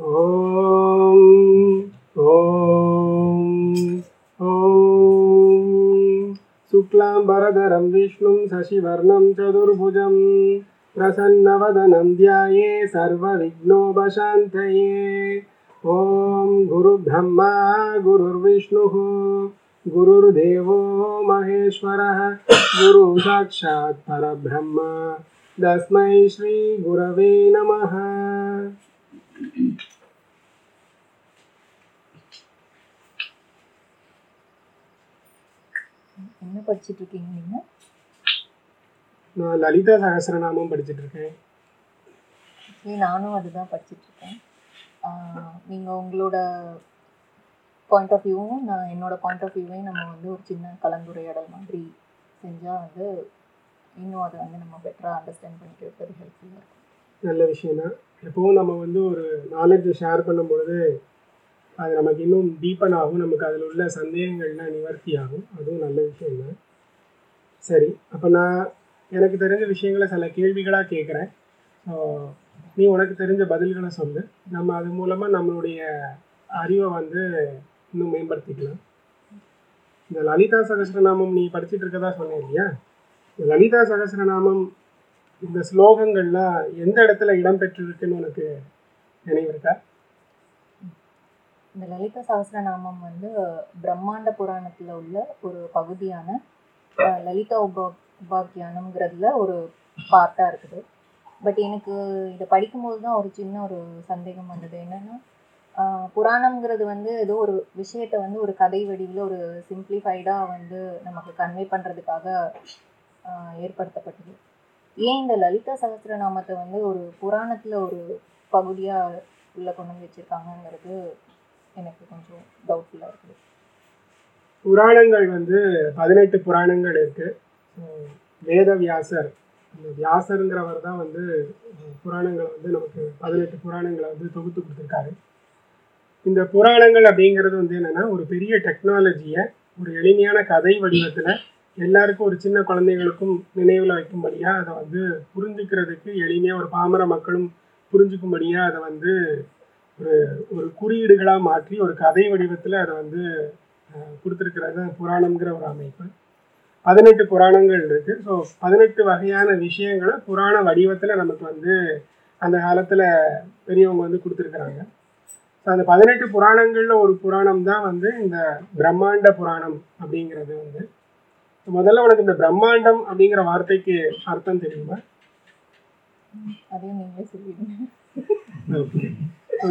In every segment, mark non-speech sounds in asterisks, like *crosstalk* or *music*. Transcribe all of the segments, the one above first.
ॐ ॐ ॐ शुक्लाम्बरधरं विष्णुं शशिवर्णं चतुर्भुजं प्रसन्नवदनं ध्याये सर्वविघ्नोपशान्तये। ॐ गुरुब्रह्मा गुरुर्विष्णुः गुरुर्देवो महेश्वरः गुरुसाक्षात् परब्रह्म। तस्मै श्रीगुरवे नमः என்ன படிச்சிட்டு இருக்கீங்க நீங்க? நான் லலிதா சகஸ்ரநாமம் படிச்சுட்டு இருக்கேன் நானும் அதுதான் படிச்சிட்டு இருக்கேன் நீங்க உங்களோட பாயிண்ட் ஆஃப் வியூவும் நான் என்னோட பாயிண்ட் ஆஃப் வியூவையும் நம்ம வந்து ஒரு சின்ன கலந்துரையாடல் மாதிரி செஞ்சா வந்து இன்னும் அதை வந்து நம்ம பெட்டராக அண்டர்ஸ்டாண்ட் பண்ணிக்கிறது ஹெல்ப்ஃபுல்லாக இருக்கும். நல்ல விஷயம் தான் எப்போவும் நம்ம வந்து ஒரு நாலேஜை ஷேர் பண்ணும்பொழுது அது நமக்கு இன்னும் டீப்பன் ஆகும். நமக்கு அதில் உள்ள சந்தேகங்கள்லாம் நிவர்த்தி ஆகும். அதுவும் நல்ல விஷயம் தான் சரி அப்போ நான் எனக்கு தெரிஞ்ச விஷயங்களை சில கேள்விகளாக கேட்குறேன் ஸோ நீ உனக்கு தெரிஞ்ச பதில்களை சொல்லு. நம்ம அது மூலமாக நம்மளுடைய அறிவை வந்து இன்னும் மேம்படுத்திக்கலாம். இந்த லலிதா சகஸ்ரநாமம் நீ படிச்சுட்டு இருக்கதா சொன்னேன் இல்லையா? இந்த லலிதா சகஸ்ரநாமம் இந்த ஸ்லோகங்கள்லாம் எந்த இடத்துல இடம்பெற்றிருக்குன்னு உனக்கு நினைவு இருக்கா? இந்த லலிதா சகஸ்ரநாமம் வந்து பிரம்மாண்ட புராணத்தில் உள்ள ஒரு பகுதியான லலிதா உபா உபாக்கியானம்ங்கிறதுல ஒரு பார்ட்டாக இருக்குது. பட் எனக்கு இதை படிக்கும்போது தான் ஒரு சின்ன ஒரு சந்தேகம் வந்தது. என்னென்னா புராணம்ங்கிறது வந்து ஏதோ ஒரு விஷயத்தை வந்து ஒரு கதை வடிவில் ஒரு சிம்பிளிஃபைடாக வந்து நமக்கு கன்வே பண்ணுறதுக்காக ஏற்படுத்தப்பட்டது. ஏன் இந்த லலிதா சகஸ்ரநாமத்தை வந்து ஒரு புராணத்தில் ஒரு பகுதியாக உள்ள கொண்டு வந்து வச்சுருக்காங்கங்கிறது எனக்கு கொஞ்சம் டவுட்ஃபுல்லாக இருக்குது. புராணங்கள் வந்து பதினெட்டு புராணங்கள் இருக்கு. அஹ் வேத வியாசர். இந்த வியாசருங்கிறவர் தான் வந்து புராணங்களை வந்து நமக்கு பதினெட்டு புராணங்களை வந்து தொகுத்து கொடுத்துருக்காரு. இந்த புராணங்கள் அப்படிங்கிறது வந்து என்னன்னா ஒரு பெரிய டெக்னாலஜியை ஒரு எளிமையான கதை வடிவத்தில் எல்லாருக்கும் ஒரு சின்ன குழந்தைகளுக்கும் நினைவில் வைக்கும்படியாக அதை வந்து புரிஞ்சுக்கிறதுக்கு எளிமையாக ஒரு பாமர மக்களும் புரிஞ்சுக்கும்படியாக அதை வந்து ஒரு ஒரு குறியீடுகளாக மாற்றி ஒரு கதை வடிவத்தில் அதை வந்து கொடுத்துருக்கிறது புராணம்ங்கிற ஒரு அமைப்பு. பதினெட்டு புராணங்கள் இருக்குது ஸோ பதினெட்டு வகையான விஷயங்களை புராண வடிவத்தில் நமக்கு வந்து அந்த காலத்தில் பெரியவங்க வந்து கொடுத்துருக்குறாங்க. ஸோ அந்த பதினெட்டு புராணங்களில் ஒரு புராணம் தான் வந்து இந்த பிரம்மாண்ட புராணம் அப்படிங்கிறது வந்து. முதல்ல உனக்கு இந்த பிரம்மாண்டம் அப்படிங்கிற வார்த்தைக்கு அர்த்தம் தெரியுமா?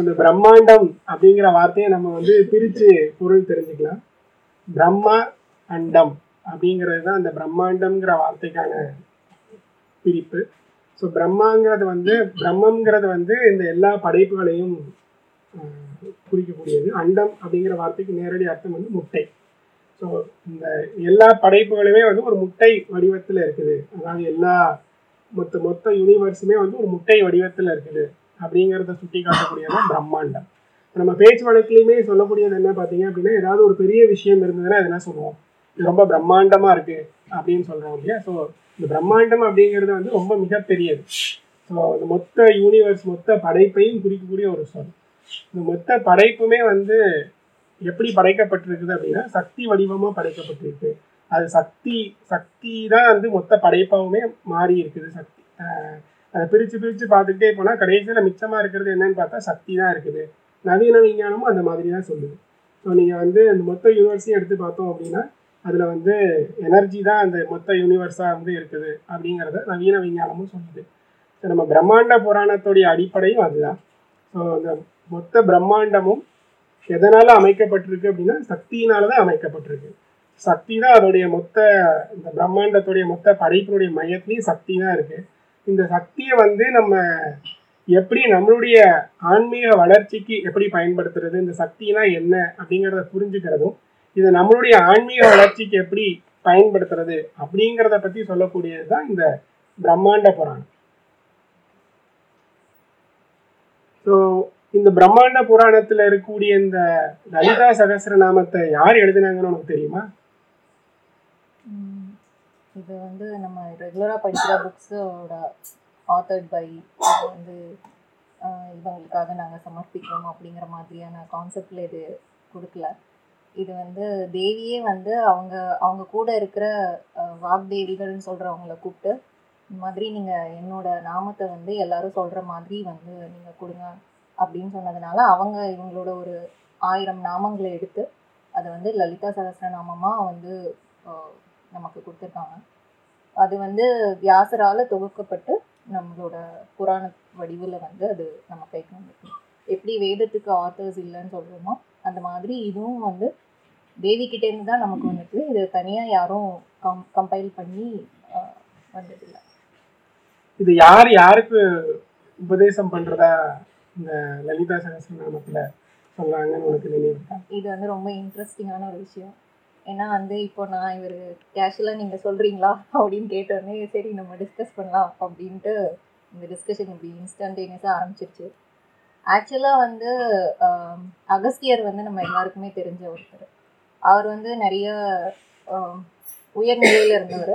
இந்த பிரம்மாண்டம் அப்படிங்கிற வார்த்தையை நம்ம வந்து பிரித்து பொருள் தெரிஞ்சுக்கலாம். பிரம்மா அண்டம் அப்படிங்கிறது தான் இந்த பிரம்மாண்டம்ங்கிற வார்த்தைக்கான பிரிப்பு. ஸோ பிரம்மாங்கிறது வந்து பிரம்மங்கிறது வந்து இந்த எல்லா படைப்புகளையும் குறிக்கக்கூடியது. அண்டம் அப்படிங்கிற வார்த்தைக்கு நேரடி அர்த்தம் வந்து முட்டை. ஸோ இந்த எல்லா படைப்புகளுமே வந்து ஒரு முட்டை வடிவத்தில் இருக்குது. அதாவது எல்லா மொத்த மொத்த யூனிவர்ஸுமே வந்து ஒரு முட்டை வடிவத்தில் இருக்குது. அப்படிங்கிறத சுட்டி காட்டக்கூடியதான் பிரம்மாண்டம். நம்ம பேச்சு வழக்குலையுமே சொல்லக்கூடியது என்ன பார்த்தீங்க அப்படின்னா ஏதாவது ஒரு பெரிய விஷயம் இருந்ததுன்னா அது என்ன சொல்லுவோம். இது ரொம்ப பிரம்மாண்டமாக இருக்குது அப்படின்னு சொல்கிறோம் இல்லையா? ஸோ இந்த பிரம்மாண்டம் அப்படிங்கிறது வந்து ரொம்ப மிகப்பெரியது. ஸோ இந்த மொத்த யூனிவர்ஸ் மொத்த படைப்பையும் குறிக்கக்கூடிய ஒரு சொல். இந்த மொத்த படைப்புமே வந்து எப்படி படைக்கப்பட்டிருக்குது அப்படின்னா சக்தி வடிவமா படைக்கப்பட்டிருக்கு. அது சக்தி சக்தி தான் வந்து மொத்த படைப்பாவுமே மாறி இருக்குது. சக்தி அதை பிரித்து பிரித்து பார்த்துக்கிட்டே போனால் கடைசியில் மிச்சமாக இருக்கிறது என்னன்னு பார்த்தா சக்தி தான் இருக்குது. நவீன விஞ்ஞானமும் அந்த மாதிரி தான் சொல்லுது. ஸோ நீங்கள் வந்து அந்த மொத்த யூனிவர்ஸையும் எடுத்து பார்த்தோம் அப்படின்னா அதில் வந்து எனர்ஜி தான் அந்த மொத்த யூனிவர்ஸாக வந்து இருக்குது அப்படிங்கிறத நவீன விஞ்ஞானமும் சொல்லுது. ஸோ நம்ம பிரம்மாண்ட புராணத்துடைய அடிப்படையும் அதுதான். ஸோ அந்த மொத்த பிரம்மாண்டமும் எதனால் அமைக்கப்பட்டிருக்கு அப்படின்னா சக்தியினால தான் அமைக்கப்பட்டிருக்கு. சக்தி தான் அதோடைய மொத்த இந்த பிரம்மாண்டத்துடைய மொத்த படைப்பினுடைய மையத்துலேயும் சக்தி தான் இருக்கு. இந்த சக்தியை வந்து நம்ம எப்படி நம்மளுடைய ஆன்மீக வளர்ச்சிக்கு எப்படி பயன்படுத்துறது இந்த சக்தினா என்ன அப்படிங்கிறத புரிஞ்சுக்கிறதும் இதை நம்மளுடைய ஆன்மீக வளர்ச்சிக்கு எப்படி பயன்படுத்துறது அப்படிங்கிறத பத்தி சொல்லக்கூடியது தான் இந்த பிரம்மாண்ட புராணம். ஸோ இந்த பிரம்மாண்ட புராணத்துல இருக்கக்கூடிய இந்த லலிதா சகஸ்ரநாமத்தை யார் எழுதினாங்கன்னு உனக்கு தெரியுமா? இது வந்து நம்ம ரெகுலராக படிக்கிற புக்ஸோட ஆத்தர்ட் பை வந்து இவங்களுக்காக நாங்கள் சமர்ப்பிக்கிறோம் அப்படிங்கிற மாதிரியான கான்செப்டில் இது கொடுக்கல. இது வந்து தேவியே வந்து அவங்க அவங்க கூட இருக்கிற வாக்தேவிகள்னு சொல்கிறவங்கள கூப்பிட்டு இந்த மாதிரி நீங்கள் என்னோட நாமத்தை வந்து எல்லாரும் சொல்கிற மாதிரி வந்து நீங்கள் கொடுங்க அப்படின்னு சொன்னதுனால அவங்க இவங்களோட ஒரு ஆயிரம் நாமங்களை எடுத்து அதை வந்து லலிதா சகஸ்ரநாமமாக வந்து நமக்கு கொடுத்துருக்காங்க. அது வந்து வியாசரால் தொகுக்கப்பட்டு நம்மளோட புராண வடிவில் வந்து அது நம்ம கைக்கு வந்துருக்கு எப்படி வேதத்துக்கு ஆத்தர்ஸ் இல்லைன்னு சொல்கிறோமோ அந்த மாதிரி இதுவும் வந்து தேவிக்கிட்டேருந்து தான் நமக்கு வந்துட்டு இது தனியாக யாரும் கம் கம்பைல் பண்ணி வந்ததில்லை. இது யார் யாருக்கு உபதேசம் பண்ணுறதா இந்த லலிதா சகசிரநாமத்தில் சொல்கிறாங்கன்னு உனக்கு நினைவு இது வந்து ரொம்ப இன்ட்ரெஸ்டிங்கான ஒரு விஷயம். ஏன்னா வந்து இப்போ நான் இவர் கேஷுவலாக நீங்கள் சொல்கிறீங்களா அப்படின்னு கேட்டோடனே சரி நம்ம டிஸ்கஸ் பண்ணலாம் அப்படின்ட்டு இந்த டிஸ்கஷன் இப்படி இன்ஸ்டன்டேனியஸாக ஆரம்பிச்சிருச்சு. ஆக்சுவலாக வந்து அகஸ்தியர் வந்து நம்ம எல்லாருக்குமே தெரிஞ்ச ஒருத்தர். அவர் வந்து நிறைய உயர்நிலையில் இருந்தவர்.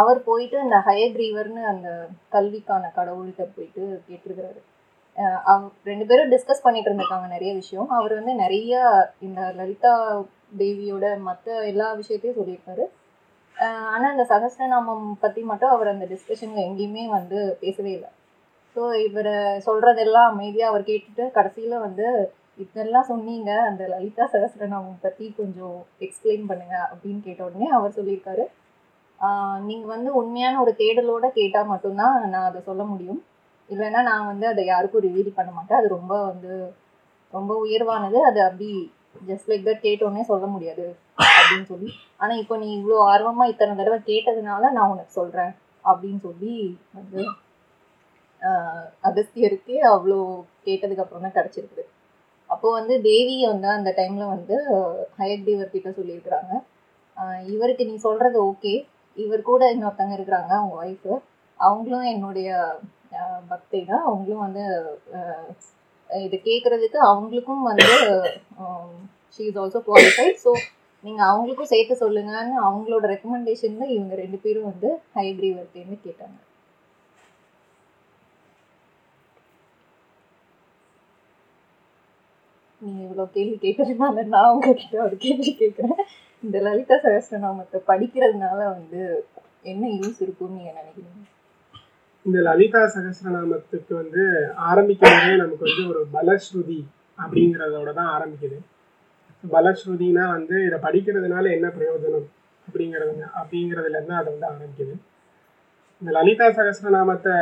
அவர் போயிட்டு இந்த ஹயக்ரீவர்னு அந்த கல்விக்கான கடவுள்கிட்ட போயிட்டு கேட்டிருக்கிறாரு. ரெண்டு பேரும் டிஸ்கஸ் பண்ணிட்டு இருந்திருக்காங்க நிறைய விஷயம். அவர் வந்து நிறைய இந்த லலிதா தேவியோட மற்ற எல்லா விஷயத்தையும் சொல்லியிருப்பாரு ஆனால் அந்த இந்த சகஸ்ரநாமம் பற்றி மட்டும் அவர் அந்த டிஸ்கஷனில் எங்கேயுமே வந்து பேசவே இல்லை. ஸோ இவர் சொல்கிறதெல்லாம் அமைதியாக அவர் கேட்டுட்டு கடைசியில் வந்து இதெல்லாம் சொன்னீங்க அந்த லலிதா சகஸ்ரநாமம் பற்றி கொஞ்சம் எக்ஸ்பிளைன் பண்ணுங்க அப்படின்னு கேட்ட உடனே அவர் சொல்லியிருக்காரு. நீங்கள் வந்து உண்மையான ஒரு தேடலோடு கேட்டால் மட்டும்தான் நான் அதை சொல்ல முடியும். இல்லைன்னா நான் வந்து அதை யாருக்கும் ரிவீல் பண்ண மாட்டேன். அது ரொம்ப வந்து ரொம்ப உயர்வானது. அது அப்படி ஜஸ்ட் லைக் தட் கேட்டோன்னே சொல்ல முடியாது அப்படின்னு சொல்லி. ஆனால் இப்போ நீ இவ்வளோ ஆர்வமாக இத்தனை தடவை கேட்டதுனால நான் உனக்கு சொல்கிறேன் அப்படின்னு சொல்லி வந்து அகஸ்தியருக்கு அவ்வளோ கேட்டதுக்கு அப்புறம் தான் கிடச்சிருக்குது. அப்போ வந்து தேவி வந்து அந்த டைமில் வந்து ஹயக்ரீவர் கிட்ட சொல்லியிருக்கிறாங்க. இவருக்கு நீ சொல்கிறது ஓகே இவர் கூட இன்னொருத்தங்க இருக்கிறாங்க அவங்க ஒய்ஃபு அவங்களும் என்னுடைய பக்தை தான் அவங்களும் வந்து இது கேட்குறதுக்கு அவங்களுக்கும் வந்து she is also qualified so நீங்கள் அவங்களுக்கும் சேர்த்து சொல்லுங்கன்னு அவங்களோட ரெக்கமெண்டேஷனில் இவங்க ரெண்டு பேரும் வந்து ஹைப்ரி வர்த்தின்னு கேட்டாங்க. நீங்கள் இவ்வளோ கேள்வி கேட்கறதுனால நான் உங்ககிட்ட ஒரு கேள்வி கேட்குறேன் இந்த லலிதா சகஸ்ரநாமத்தை படிக்கிறதுனால வந்து என்ன யூஸ் இருக்கும்னு நீங்கள் நினைக்கிறீங்க? இந்த லலிதா சகஸ்ரநாமத்துக்கு வந்து ஆரம்பிக்கும் நமக்கு வந்து ஒரு பலஸ்ருதி அப்படிங்கிறதோட தான் ஆரம்பிக்குது. பலஸ்ருதினா வந்து இதை படிக்கிறதுனால என்ன பிரயோஜனம் அப்படிங்கிறது அப்படிங்கிறதுல இருந்து அதை வந்து ஆரம்பிக்குது. இந்த லலிதா சகஸ்ரநாமத்தை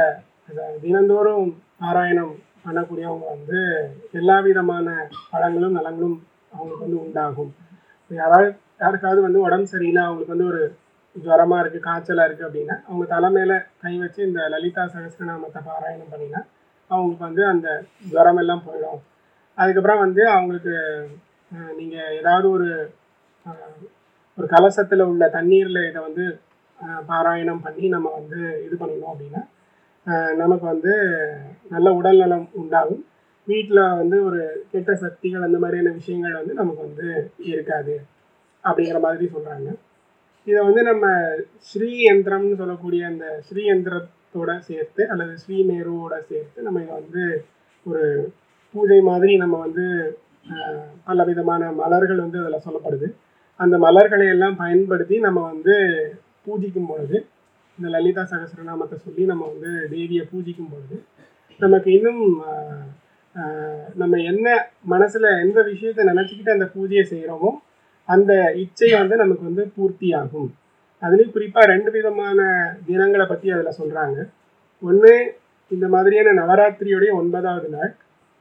தினந்தோறும் பாராயணம் பண்ணக்கூடியவங்க வந்து எல்லா விதமான பழங்களும் நலங்களும் அவங்களுக்கு வந்து உண்டாகும். யாராவது யாருக்காவது வந்து உடம்பு சரியில்லை அவங்களுக்கு வந்து ஒரு ஜுரமாக இருக்குது காய்ச்சலாக இருக்குது அப்படின்னா அவங்க தலைமையில் கை வச்சு இந்த லலிதா சகஸ்ரநாமத்தை பாராயணம் பண்ணினா அவங்களுக்கு வந்து அந்த ஜுரம் எல்லாம் போயிடும். அதுக்கப்புறம் வந்து அவங்களுக்கு நீங்கள் ஏதாவது ஒரு ஒரு கலசத்தில் உள்ள தண்ணீரில் இதை வந்து பாராயணம் பண்ணி நம்ம வந்து இது பண்ணணும் அப்படின்னா நமக்கு வந்து நல்ல உடல் நலம் உண்டாகும். வீட்டில் வந்து ஒரு கெட்ட சக்திகள் அந்த மாதிரியான விஷயங்கள் வந்து நமக்கு வந்து இருக்காது அப்படிங்கிற மாதிரி சொல்கிறாங்க இதை வந்து நம்ம ஸ்ரீயந்திரம்னு சொல்லக்கூடிய அந்த ஸ்ரீயந்திரத்தோட சேர்த்து அல்லது ஸ்ரீமேருவோட சேர்த்து நம்ம இதை வந்து ஒரு பூஜை மாதிரி நம்ம வந்து பல விதமான மலர்கள் வந்து அதில் சொல்லப்படுது. அந்த மலர்களை எல்லாம் பயன்படுத்தி நம்ம வந்து பூஜிக்கும் பொழுது இந்த லலிதா சகசரநாமத்தை சொல்லி நம்ம வந்து தேவியை பூஜிக்கும் பொழுது நமக்கு இன்னும் நம்ம என்ன மனசில் எந்த விஷயத்தை நினச்சிக்கிட்டு அந்த பூஜையை செய்கிறோமோ அந்த இச்சை வந்து நமக்கு வந்து பூர்த்தி ஆகும் அதுலேயும் குறிப்பாக ரெண்டு விதமான தினங்களை பற்றி அதில் சொல்கிறாங்க ஒன்று இந்த மாதிரியான நவராத்திரியுடைய ஒன்பதாவது நாள்.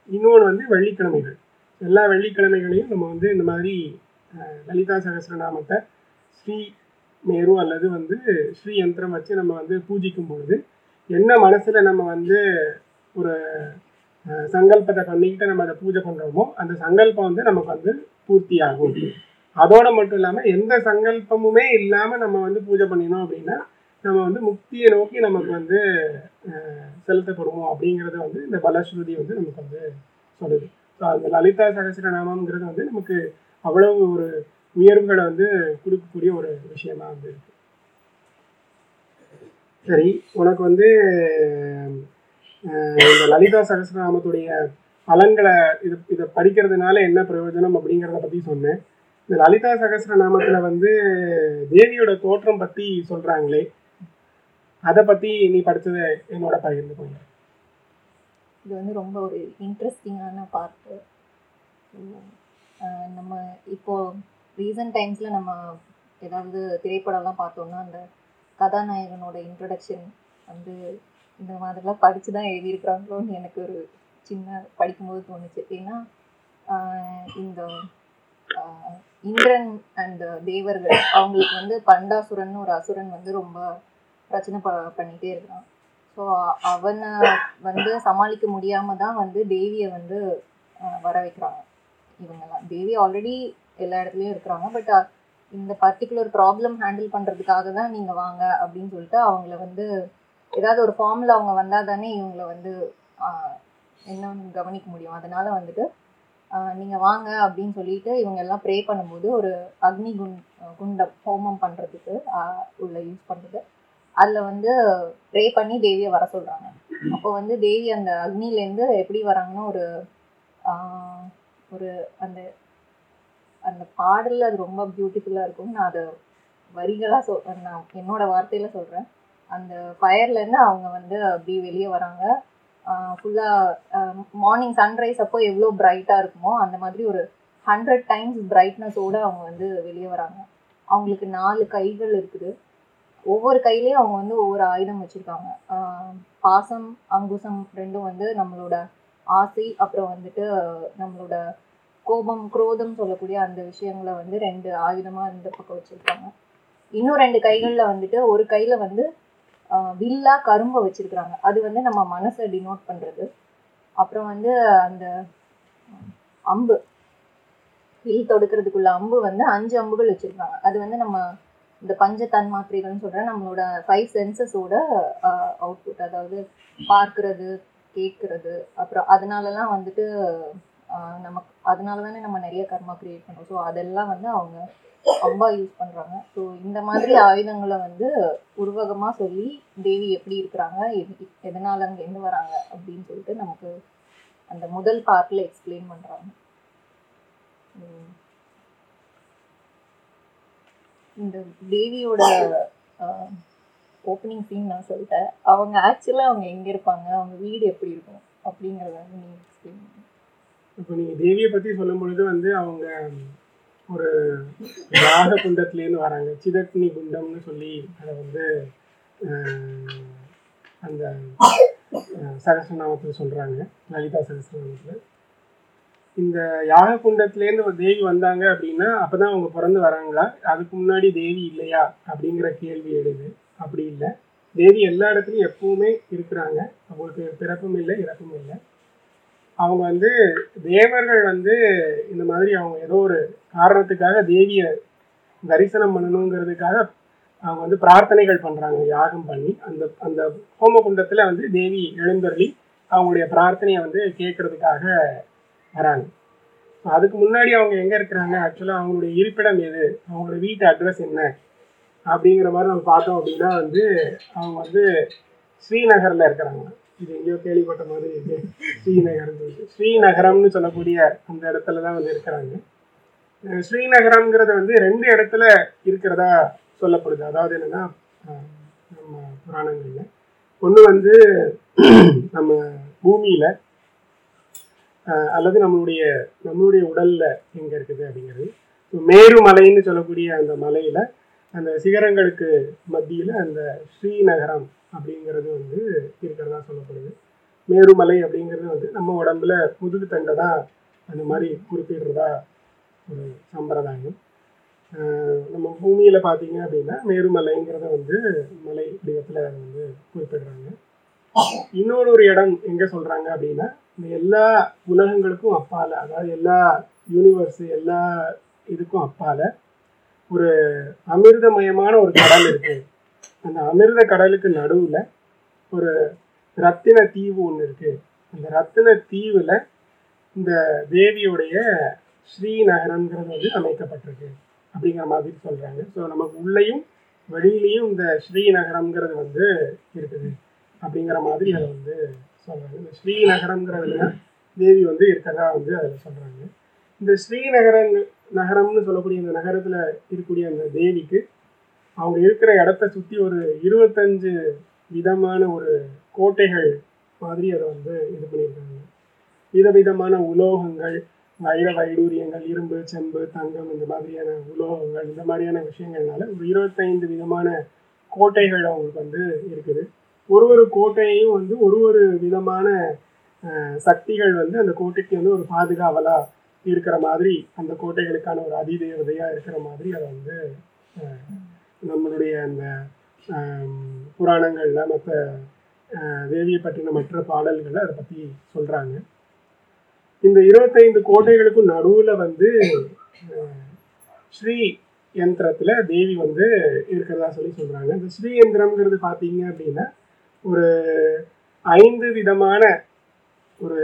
இன்னொன்று வந்து வெள்ளிக்கிழமைகள். எல்லா வெள்ளிக்கிழமைகளையும் நம்ம வந்து இந்த மாதிரி லலிதா சகசிரநாமத்தை ஸ்ரீ மேரு அல்லது வந்து ஸ்ரீ யந்திரம் வச்சு நம்ம வந்து பூஜிக்கும் பொழுது என்ன மனசில் நம்ம வந்து ஒரு சங்கல்பத்தை பண்ணிக்கிட்டு நம்ம அதை பூஜை பண்ணுறோமோ அந்த சங்கல்பம் வந்து நமக்கு வந்து பூர்த்தி ஆகும் அதோட மட்டும் இல்லாமல் எந்த சங்கல்பமுமே இல்லாமல் நம்ம வந்து பூஜை பண்ணினோம் அப்படின்னா நம்ம வந்து முக்தியை நோக்கி நமக்கு வந்து செலுத்தப்படுவோம் அப்படிங்கிறத வந்து இந்த பலஸ்ருதி வந்து நமக்கு வந்து சொல்லுது. ஸோ அந்த லலிதா சகசிரநாமம்ங்கிறது வந்து நமக்கு அவ்வளவு ஒரு உயர்வுகளை வந்து கொடுக்கக்கூடிய ஒரு விஷயமா வந்து இருக்கு. சரி உனக்கு வந்து இந்த லலிதா சகஸ்ரநாமத்துடைய பலன்களை இது இதை படிக்கிறதுனால என்ன பிரயோஜனம் அப்படிங்கிறத பற்றி சொன்னேன். இந்த லலிதா சகஸ்ரநாமத்தில் வந்து தேவியோட தோற்றம் பற்றி சொல்கிறாங்களே அதை பற்றி நீ படித்ததை என்னோட பகிர்ந்துக்கோங்க இது வந்து ரொம்ப ஒரு இன்ட்ரெஸ்டிங்கான பார்ட்டு நம்ம இப்போ ரீசன்ட் டைம்ஸில் நம்ம ஏதாவது திரைப்படம்லாம் பார்த்தோம்னா அந்த கதாநாயகனோட இன்ட்ரடக்ஷன் வந்து இந்த மாதிரிலாம் படித்து தான் எழுதியிருக்கிறாங்களோன்னு எனக்கு ஒரு சின்ன படிக்கும்போது தோணுச்சு. ஏன்னா இந்த இந்திரன் அண்ட் தேவர்கள் அவங்களுக்கு வந்து பண்டாசுரன் ஒரு அசுரன் வந்து ரொம்ப பிரச்சனை ப பண்ணிகிட்டே இருக்கான் ஸோ அவனை வந்து சமாளிக்க முடியாம தான் வந்து தேவியை வந்து வர வைக்கிறாங்க. இவங்கெல்லாம். தேவி ஆல்ரெடி எல்லா இடத்துலையும் இருக்கிறாங்க பட் இந்த பர்டிகுலர் ப்ராப்ளம் ஹேண்டில் பண்ணுறதுக்காக தான் நீங்கள் வாங்க அப்படின்னு சொல்லிட்டு அவங்கள வந்து ஏதாவது ஒரு ஃபார்மில் அவங்க வந்தால் தானே இவங்களை வந்து ஆஹ் என்னன்னு கவனிக்க முடியும். அதனால வந்துட்டு நீங்கள் வாங்க அப்படின்னு சொல்லிட்டு இவங்க எல்லாம் ப்ரே பண்ணும்போது ஒரு அக்னி குண் குண்டம் ஹோமம் பண்ணுறதுக்கு உள்ள யூஸ் பண்ணுறது அதில் வந்து ப்ரே பண்ணி தேவியை வர சொல்கிறாங்க அப்போ வந்து தேவி அந்த அக்னிலேருந்து எப்படி வராங்கன்னா ஒரு ஒரு அந்த அந்த பாடலில் அது ரொம்ப பியூட்டிஃபுல்லாக இருக்கும். நான் அதை வரிகளாக சொல் நான் என்னோடய வார்த்தையில் சொல்கிறேன் அந்த ஃபயர்லேருந்து அவங்க வந்து அப்படி வெளியே வராங்க. ஃபுல்லாக மார்னிங் சன்ரைஸ் அப்போ எவ்வளோ பிரைட்டாக இருக்குமோ அந்த மாதிரி ஒரு ஹண்ட்ரட் டைம்ஸ் பிரைட்னஸோடு அவங்க வந்து வெளியே வராங்க. அவங்களுக்கு நாலு கைகள் இருக்குது. ஒவ்வொரு கையிலையும் அவங்க வந்து ஒவ்வொரு ஆயுதம் வச்சுருக்காங்க. பாசம் அங்குசம் ரெண்டும் வந்து நம்மளோட ஆசை அப்புறம் வந்துட்டு நம்மளோட கோபம் குரோதம் சொல்லக்கூடிய அந்த விஷயங்களை வந்து ரெண்டு ஆயுதமாக இந்த பக்கம் வச்சுருக்காங்க. இன்னும் ரெண்டு கைகளில் வந்துட்டு ஒரு கையில் வந்து வில்லா கரும்பை வச்சிருக்கிறாங்க. அது வந்து நம்ம மனசை டினோட் பண்ணுறது அப்புறம் வந்து அந்த அம்பு. வில் தொடுக்கிறதுக்குள்ள அம்பு வந்து அஞ்சு அம்புகள் வச்சுருக்காங்க. அது வந்து நம்ம இந்த பஞ்ச தன்மாத்திரைகள்னு சொல்கிற நம்மளோட ஃபைவ் சென்சஸோட அவுட்புட் அதாவது பார்க்கறது கேட்கறது. அப்புறம் அதனாலலாம் வந்துட்டு நமக்கு அதனால தானே நம்ம நிறைய கர்மா கிரியேட் பண்ணுறோம் ஸோ அதெல்லாம் வந்து அவங்க ரொம்ப யூஸ் பண்ணுறாங்க ஸோ இந்த மாதிரி ஆயுதங்களை வந்து உருவகமாக சொல்லி தேவி எப்படி இருக்கிறாங்க எது எதனால் அங்கேருந்து வராங்க அப்படின்னு சொல்லிட்டு நமக்கு அந்த முதல் பார்ட்டில் எக்ஸ்பிளைன் பண்ணுறாங்க இந்த தேவியோட ஓப்பனிங் சீன் நான் சொல்லிட்டேன். அவங்க ஆக்சுவலாக அவங்க எங்கே இருப்பாங்க அவங்க வீடு எப்படி இருக்கும் அப்படிங்கிறத வந்து நீங்கள் எக்ஸ்பிளைன் பண்ணுங்க. இப்போ நீங்கள் தேவியை பற்றி சொல்லும் பொழுது வந்து அவங்க ஒரு ராக குண்டத்துலேருந்து வராங்க. சிதக்னி குண்டம்னு சொல்லி அதை வந்து அந்த சகசிரநாமத்தில் சொல்கிறாங்க லலிதா சகசிரநாமத்தில் இந்த யாக குண்டத்துலேருந்து ஒரு தேவி வந்தாங்க அப்படின்னா அப்போ தான் அவங்க பிறந்து வராங்களா? அதுக்கு முன்னாடி தேவி இல்லையா? அப்படிங்கிற கேள்வி எழுது. அப்படி இல்லை. தேவி எல்லா இடத்துலையும் எப்பவுமே இருக்கிறாங்க. அவங்களுக்கு பிறப்பும் இல்லை இறப்பும் இல்லை. அவங்க வந்து தேவர்கள் வந்து இந்த மாதிரி அவங்க ஏதோ ஒரு காரணத்துக்காக தேவியை தரிசனம் பண்ணணுங்கிறதுக்காக அவங்க வந்து பிரார்த்தனைகள் பண்ணுறாங்க யாகம் பண்ணி. அந்த அந்த ஹோமகுண்டத்தில் வந்து தேவி எழுந்தருளி அவங்களுடைய பிரார்த்தனையை வந்து கேட்கறதுக்காக வராங்க. அதுக்கு முன்னாடி அவங்க எங்கே இருக்கிறாங்க? ஆக்சுவலாக அவங்களுடைய இருப்பிடம் எது? அவங்களோட வீட்டு அட்ரஸ் என்ன? அப்படிங்கிற மாதிரி நம்ம பார்த்தோம் அப்படின்னா வந்து அவங்க வந்து ஸ்ரீநகரில் இருக்கிறாங்க. இது எங்கேயோ கேள்விப்பட்ட மாதிரி இருக்கு. ஸ்ரீநகரம் சொல்லிட்டு. ஸ்ரீநகரம்னு சொல்லக்கூடிய அந்த இடத்துல தான் வந்து இருக்கிறாங்க. ஸ்ரீநகரம்ங்கிறத வந்து ரெண்டு இடத்துல இருக்கிறதா சொல்லப்படுது. அதாவது என்னன்னா நம்ம புராணங்கள்ல. ஒன்று வந்து *clears throat* நம்ம பூமியில அல்லது நம்மளுடைய நம்மளுடைய உடல்ல எங்க இருக்குது அப்படிங்கிறது. மேருமலைன்னு சொல்லக்கூடிய அந்த மலையில அந்த சிகரங்களுக்கு மத்தியில அந்த ஸ்ரீநகரம் அப்படிங்கிறது வந்து இருக்கிறதா சொல்லப்படுது. மேருமலை அப்படிங்கிறது வந்து நம்ம உடம்புல முதுகு தண்டை தான் அந்த மாதிரி குறிப்பிடுறதா ஒரு சம்பிரதாயம். நம்ம பூமியில் பார்த்தீங்க அப்படின்னா மேருமலைங்கிறத வந்து மலை வடிவத்தில் வந்து குறிப்பிடுறாங்க. இன்னொரு ஒரு இடம் எங்கே சொல்கிறாங்க அப்படின்னா இந்த எல்லா உலகங்களுக்கும் அப்பால் அதாவது எல்லா யூனிவர்ஸ் எல்லா இதுக்கும் அப்பால் ஒரு அமிர்தமயமான ஒரு கடல் இருக்குது அந்த அமிர்த கடலுக்கு நடுவில் ஒரு ரத்தின தீவு ஒன்று இருக்கு. அந்த ரத்தின தீவில் இந்த தேவியுடைய ஸ்ரீநகரங்கிறது வந்து அமைக்கப்பட்டிருக்கு. அப்படிங்கிற மாதிரி சொல்கிறாங்க ஸோ நமக்கு உள்ளேயும் வெளியிலையும் இந்த ஸ்ரீநகரம்ங்கிறது வந்து இருக்குது. அப்படிங்கிற மாதிரி அதை வந்து சொல்றாங்க. இந்த ஸ்ரீநகரம்ங்கிறதுல தேவி வந்து இருக்கதா வந்து அதில் சொல்றாங்க. இந்த ஸ்ரீநகரங்க நகரம்னு சொல்லக்கூடிய இந்த நகரத்தில் இருக்கக்கூடிய அந்த தேவிக்கு அவங்க இருக்கிற இடத்த சுற்றி ஒரு இருபத்தஞ்சு விதமான ஒரு கோட்டைகள் மாதிரி அதை வந்து இது பண்ணியிருக்காங்க. விதவிதமான உலோகங்கள் வைர வைடூரியங்கள் இரும்பு செம்பு தங்கம் இந்த மாதிரியான உலோகங்கள் இந்த மாதிரியான விஷயங்கள்னால ஒரு இருபத்தைந்து விதமான கோட்டைகள் அவங்களுக்கு வந்து இருக்குது. ஒரு ஒரு கோட்டையையும் வந்து ஒரு ஒரு விதமான சக்திகள் வந்து அந்த கோட்டைக்கு வந்து ஒரு பாதுகாவலா இருக்கிற மாதிரி அந்த கோட்டைகளுக்கான ஒரு அதிதேவதையா இருக்கிற மாதிரி அதை வந்து நம்மளுடைய அந்த புராணங்களில் மற்ற தேவியை பற்றின மற்ற பாடல்களை அதை பற்றி சொல்கிறாங்க இந்த இருபத்தைந்து கோட்டைகளுக்கும் நடுவில் வந்து ஸ்ரீ யந்திரத்தில் தேவி வந்து இருக்கிறதா சொல்லி சொல்கிறாங்க இந்த ஸ்ரீ யந்திரம்ங்கிறது பார்த்தீங்க அப்படின்னா ஒரு ஐந்து விதமான ஒரு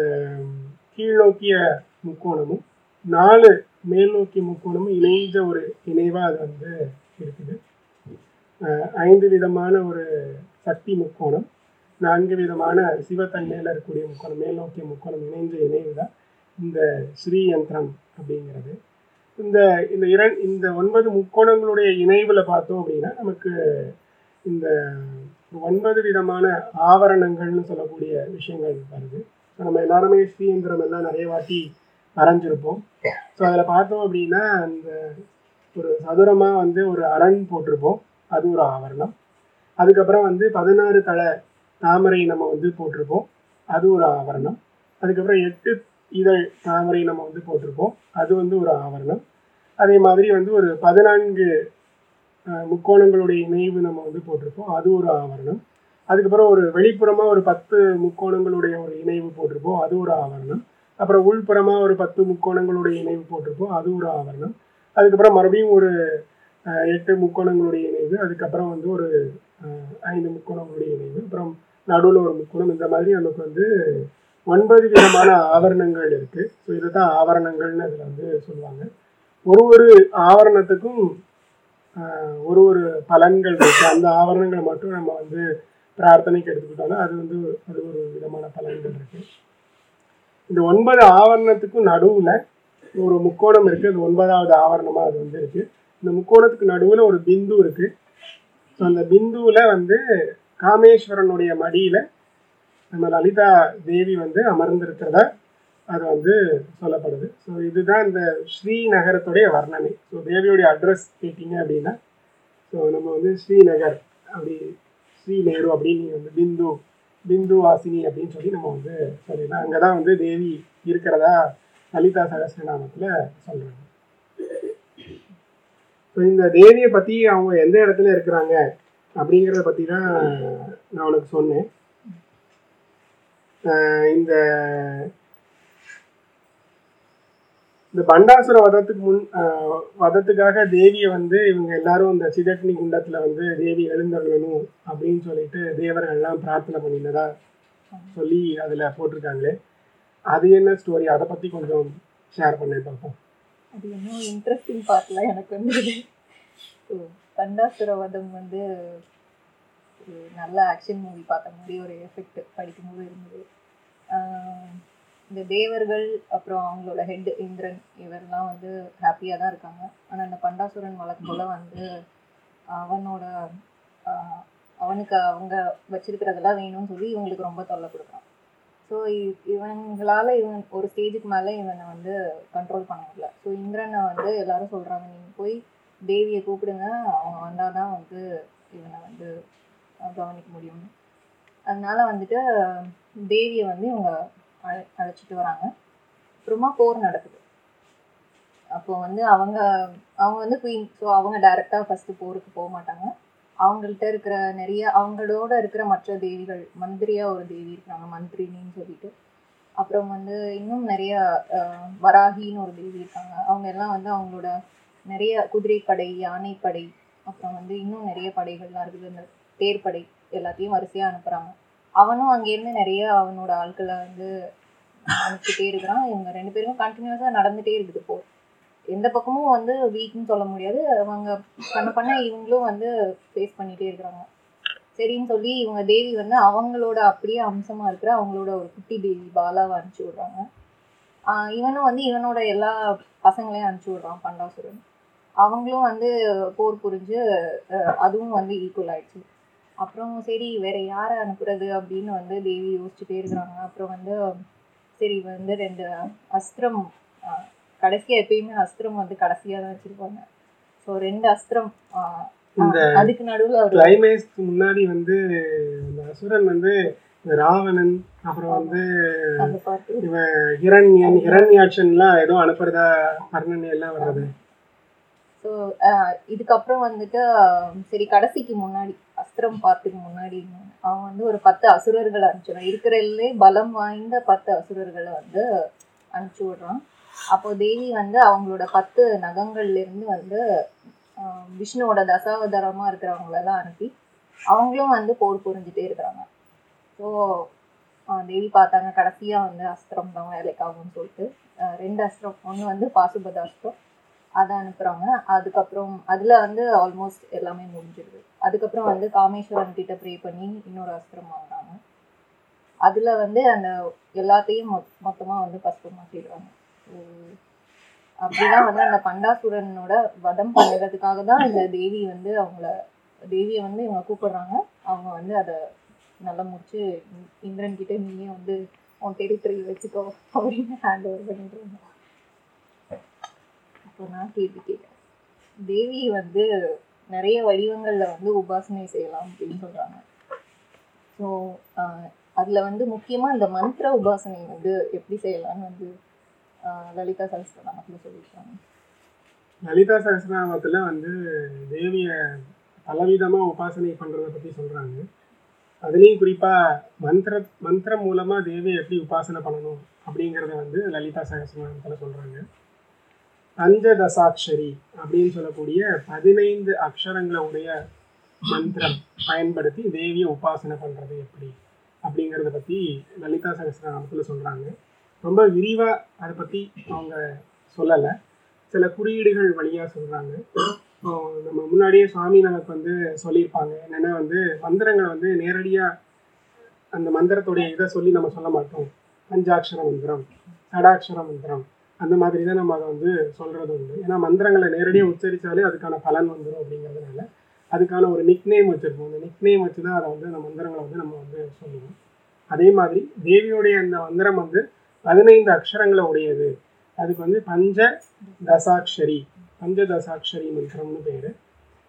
கீழ்நோக்கிய முக்கோணமும் நாலு மேல் நோக்கிய முக்கோணமும் இணைஞ்ச ஒரு இணைவாக அது வந்து இருக்குது. ஐந்து விதமான ஒரு சக்தி முக்கோணம் நான்கு விதமான சிவத்தன்மையில் இருக்கக்கூடிய முக்கோணம் மேல் நோக்கிய முக்கோணம் இணைந்து இணைவு தான் இந்த ஸ்ரீ யந்திரம் அப்படிங்கிறது. இந்த இந்த இரண் இந்த ஒன்பது முக்கோணங்களுடைய இணைவில் பார்த்தோம் அப்படின்னா நமக்கு இந்த ஒன்பது விதமான ஆவரணங்கள்னு சொல்லக்கூடிய விஷயங்கள் வருது. நம்ம எல்லாருமே ஸ்ரீயந்திரம் எல்லாம் நிறைய வாட்டி வரைஞ்சிருப்போம். ஸோ அதில் பார்த்தோம் அப்படின்னா அந்த ஒரு சதுரமாக வந்து ஒரு அரண் போட்டிருப்போம். அது ஒரு ஆவரணம். அதுக்கப்புறம் வந்து பதினாறு தலை தாமரை நம்ம வந்து போட்டிருப்போம். அது ஒரு ஆவரணம். அதுக்கப்புறம் எட்டு இதழ் தாமரை நம்ம வந்து போட்டிருப்போம். அது வந்து ஒரு ஆவரணம். அதே மாதிரி வந்து ஒரு பதினான்கு முக்கோணங்களுடைய இணைவு நம்ம வந்து போட்டிருப்போம். அது ஒரு ஆவரணம். அதுக்கப்புறம் ஒரு வெளிப்புறமாக ஒரு பத்து முக்கோணங்களுடைய ஒரு இணைவு போட்டிருப்போம். அது ஒரு ஆவரணம். அப்புறம் உள்புறமாக ஒரு பத்து முக்கோணங்களுடைய இணைவு போட்டிருப்போம். அது ஒரு ஆவரணம். அதுக்கப்புறம் மறுபடியும் ஒரு எட்டு முக்கோணங்களுடைய இணைவு அதுக்கப்புறம் வந்து ஒரு ஐந்து முக்கோணங்களுடைய இணைவு அப்புறம் நடுவில் ஒரு முக்கோணம் இந்த மாதிரி நமக்கு வந்து ஒன்பது விதமான ஆவரணங்கள் இருக்கு. ஸோ இதை தான் ஆவரணங்கள்னு அதில் வந்து சொல்லுவாங்க. ஒரு ஒரு ஆவரணத்துக்கும் ஒரு ஒரு பலன்கள் இருக்கு. அந்த ஆவரணங்களை மட்டும் நம்ம வந்து பிரார்த்தனைக்கு எடுத்துக்கிட்டோம்னா அது வந்து அது ஒரு விதமான பலன்கள் இருக்கு. இந்த ஒன்பது ஆவரணத்துக்கும் நடுவில் ஒரு முக்கோணம் இருக்கு. அது ஒன்பதாவது ஆவரணமா அது வந்து இருக்கு. இந்த முக்கோணத்துக்கு நடுவில் ஒரு பிந்து இருக்கு. ஸோ அந்த பிந்துவில் வந்து காமேஸ்வரனுடைய மடியில் நம்ம லலிதா தேவி வந்து அமர்ந்திருக்கிறதா அது வந்து சொல்லப்படுது. ஸோ இதுதான் இந்த ஸ்ரீநகரத்துடைய வர்ணனை. ஸோ தேவியுடைய அட்ரஸ் கேட்டிங்க அப்படின்னா ஸோ நம்ம வந்து ஸ்ரீநகர் அப்படி ஸ்ரீநேரு அப்படின்னு வந்து பிந்து பிந்து வாசினி அப்படின்னு சொல்லி நம்ம வந்து சொல்லிடலாம். அங்கே தான் வந்து தேவி இருக்கிறதா லலிதா சகசிரநாமத்தில் சொல்கிறாங்க ஸோ இந்த தேவியை பற்றி அவங்க எந்த இடத்துல இருக்கிறாங்க அப்படிங்கிறத பற்றி தான் நான் உனக்கு சொன்னேன். இந்த இந்த பண்டாசுர வதத்துக்கு முன் வதத்துக்காக தேவியை வந்து இவங்க எல்லாரும் இந்த சிதக்னி குண்டத்தில் வந்து தேவி எழுந்தருளணும் அப்படின்னு சொல்லிட்டு தேவர்கள்லாம் பிரார்த்தனை பண்ணினதா சொல்லி அதில் போட்டிருக்காங்களே. அது என்ன ஸ்டோரி அதை பற்றி கொஞ்சம் ஷேர் பண்ணி பார்ப்போம். அது இன்னும் இன்ட்ரெஸ்டிங் பார்ட்ல எனக்கு வந்து ஸோ கண்டாசுரவதம் வந்து ஒரு நல்ல ஆக்ஷன் மூவி பார்த்த மாதிரி ஒரு எஃபெக்ட் படிக்கும்போது இருந்தது. இந்த தேவர்கள் அப்புறம் அவங்களோட ஹெட் இந்திரன் இவரெல்லாம் வந்து ஹாப்பியாக தான் இருக்காங்க. ஆனால் இந்த பண்டாசுரன் வழக்கம் வந்து அவனோட அவனுக்கு அவங்க வச்சிருக்கிறதெல்லாம் வேணும்னு சொல்லி இவங்களுக்கு ரொம்ப தொல்லை கொடுக்குறாங்க ஸோ இவங்களால் இவன் ஒரு ஸ்டேஜுக்கு மேலே இவனை வந்து கண்ட்ரோல் பண்ண முடியல. ஸோ இந்திரனை வந்து எல்லாரும் சொல்கிறாங்க நீங்கள் போய் தேவியை கூப்பிடுங்க. அவங்க வந்தால் தான் வந்து இவனை வந்து கவனிக்க முடியும். அதனால வந்துட்டு தேவியை வந்து இவங்க அழை அழைச்சிட்டு வராங்க. அப்புறமா போர் நடக்குது. அப்போ வந்து அவங்க அவங்க வந்து குயின் ஸோ அவங்க டைரெக்டாக ஃபஸ்ட்டு போருக்கு போக மாட்டாங்க. அவங்கள்ட்ட இருக்கிற நிறைய அவங்களோட இருக்கிற மற்ற தேவிகள் மந்திரியா ஒரு தேவி இருக்காங்க மந்திரினின்னு சொல்லிட்டு. அப்புறம் வந்து இன்னும் நிறைய வராகின்னு ஒரு தேவி இருக்காங்க. அவங்க எல்லாம் வந்து அவங்களோட நிறைய குதிரைப்படை யானைப்படை அப்புறம் வந்து இன்னும் நிறைய படைகள்லாம் இருக்குது. இந்த தேர்ப்படை எல்லாத்தையும் வரிசையாக அனுப்புகிறாங்க அவனும் அங்கேருந்து நிறைய அவனோட ஆட்களை வந்து அனுப்பிச்சிட்டே இருக்கிறான். இவங்க ரெண்டு பேரும் கண்டினியூஸாக நடந்துகிட்டே இருக்குது போர் எந்த பக்கமும் வந்து வீக்னு சொல்ல முடியாது. அவங்க பண்ண பண்ண இவங்களும் வந்து ஃபேஸ் பண்ணிட்டே இருக்கிறாங்க சரின்னு சொல்லி இவங்க தேவி வந்து அவங்களோட அப்படியே அம்சமாக இருக்கிற அவங்களோட ஒரு குட்டி தேவி பாலாவை அனுப்பிச்சி விடுறாங்க. இவனும் வந்து இவனோட எல்லா பசங்களையும் அனுப்பிச்சி விடுறான் பண்டாசுரன். அவங்களும் வந்து போர் புரிஞ்சு அதுவும் வந்து ஈக்குவல் ஆயிடுச்சு. அப்புறம் சரி வேற யாரை அனுப்புறது அப்படின்னு வந்து தேவி யோசிச்சுட்டே இருக்கிறாங்க. அப்புறம் வந்து சரி வந்து ரெண்டு அஸ்திரம் ஆஹ் கடைசியா எப்பயுமே அஸ்திரம் வந்து கடைசியா தான் வச்சிருப்பாங்க. ஸோ ரெண்டு அஸ்திரம் அதுக்கு நடுவுல ஒரு கிளைமேக்ஸ்க்கு முன்னாடி வந்து இந்த அசுரன் வந்து ராவணன் அப்புறம் வந்து அந்த பாட்டு. இவன் ஹிரண்யன் ஹிரண்யாட்சன்லாம் ஏதோ அனுப்புறதா வர்ணனை எல்லாம் வர்றது ஸோ இதுக்கப்புறம் வந்துட்டு சரி கடைசிக்கு முன்னாடி அஸ்திரம் பார்ட்டுக்கு முன்னாடி அவன் வந்து ஒரு பத்து அசுரர்களை அனுப்பிச்சிடுறான். இருக்கிறதுலே பலம் வாய்ந்த பத்து அசுரர்களை வந்து அனுப்பிச்சு விடுறான். அப்போ தேவி வந்து அவங்களோட பத்து நகங்கள்லேருந்து வந்து விஷ்ணுவோட தசாவதாரமா இருக்கிறவங்களெல்லாம் அனுப்பி அவங்களும் வந்து போர் புரிஞ்சுட்டே இருக்கிறாங்க. ஸோ தேவி பார்த்தாங்க கடைசியாக வந்து அஸ்திரம் தான் வேலைக்காகும்னு சொல்லிட்டு ரெண்டு அஸ்திரம். ஒன்று வந்து பாசுபத அஸ்திரம் அதை அனுப்புகிறாங்க அதுக்கப்புறம் அதில் வந்து ஆல்மோஸ்ட் எல்லாமே முடிஞ்சிடுது அதுக்கப்புறம் வந்து காமேஸ்வரன் கிட்ட ப்ரே பண்ணி இன்னொரு அஸ்திரம் வாங்குறாங்க. அதில் வந்து அந்த எல்லாத்தையும் மொத் மொத்தமாக வந்து பஸ்பம் மாட்டிடுறாங்க அப்படிதான் வந்து அந்த பண்டாசுரனோட வதம் பண்ணுறதுக்காக தான் இந்த தேவி வந்து அவங்கள தேவியை வந்து இவங்க கூப்பிடுறாங்க. அவங்க வந்து அதை நல்லா முடிச்சு இந்திரன் கிட்ட நீயே வந்து உன் டெரிட்டரி வச்சுக்கோ அப்படின்னு ஹேண்ட் ஓவர் பண்ணிடுறாங்க அப்போ நான் கேள்வி கேட்டேன். தேவி வந்து நிறைய வடிவங்களில் வந்து உபாசனை செய்யலாம் அப்படின்னு சொல்கிறாங்க ஸோ அதில் வந்து முக்கியமாக இந்த மந்திர உபாசனை வந்து எப்படி செய்யலாம்னு வந்து லலிதா சகஸ்திரநாமத்துல சொல்லியிருக்காங்க. லலிதா சகஸ்ரநாமத்துல வந்து தேவியை பலவிதமாக உபாசனை பண்ணுறதை பற்றி சொல்கிறாங்க அதுலேயும் குறிப்பாக மந்திர மந்திரம் மூலமாக தேவியை எப்படி உபாசனை பண்ணணும் அப்படிங்கிறத வந்து லலிதா சகஸ்ரநாமத்துல சொல்கிறாங்க பஞ்சதசாட்சரி அப்படின்னு சொல்லக்கூடிய பதினைந்து அக்ஷரங்களை உடைய மந்திரம் பயன்படுத்தி தேவியை உபாசனை பண்ணுறது எப்படி அப்படிங்கிறத பற்றி லலிதா சகஸ்ரநாமத்துல சொல்கிறாங்க ரொம்ப விரிவாக அதை பற்றி அவங்க சொல்லலை. சில குறியீடுகள் வழியாக சொல்கிறாங்க இப்போ நம்ம முன்னாடியே சுவாமி நமக்கு வந்து சொல்லியிருப்பாங்க. என்னென்னா வந்து மந்திரங்களை வந்து நேரடியாக அந்த மந்திரத்துடைய இதை சொல்லி நம்ம சொல்ல மாட்டோம். பஞ்சாட்சர மந்திரம் சடாட்சர மந்திரம் அந்த மாதிரி தான் நம்ம அதை வந்து சொல்கிறது உண்டு. ஏன்னா மந்திரங்களை நேரடியாக உச்சரித்தாலே அதுக்கான பலன் வந்துடும் அப்படிங்கிறதுனால அதுக்கான ஒரு நிக்நேம் வச்சுருப்போம் அந்த நிக்நேம் வச்சு தான் அதை வந்து அந்த மந்திரங்களை வந்து நம்ம வந்து சொல்லுவோம். அதே மாதிரி தேவியோடைய அந்த மந்திரம் வந்து பதினைந்து அக்ஷரங்களை உடையது. அதுக்கு வந்து பஞ்ச தசாட்சரி. பஞ்ச தசாட்சரி மந்திரம்னு பேர்.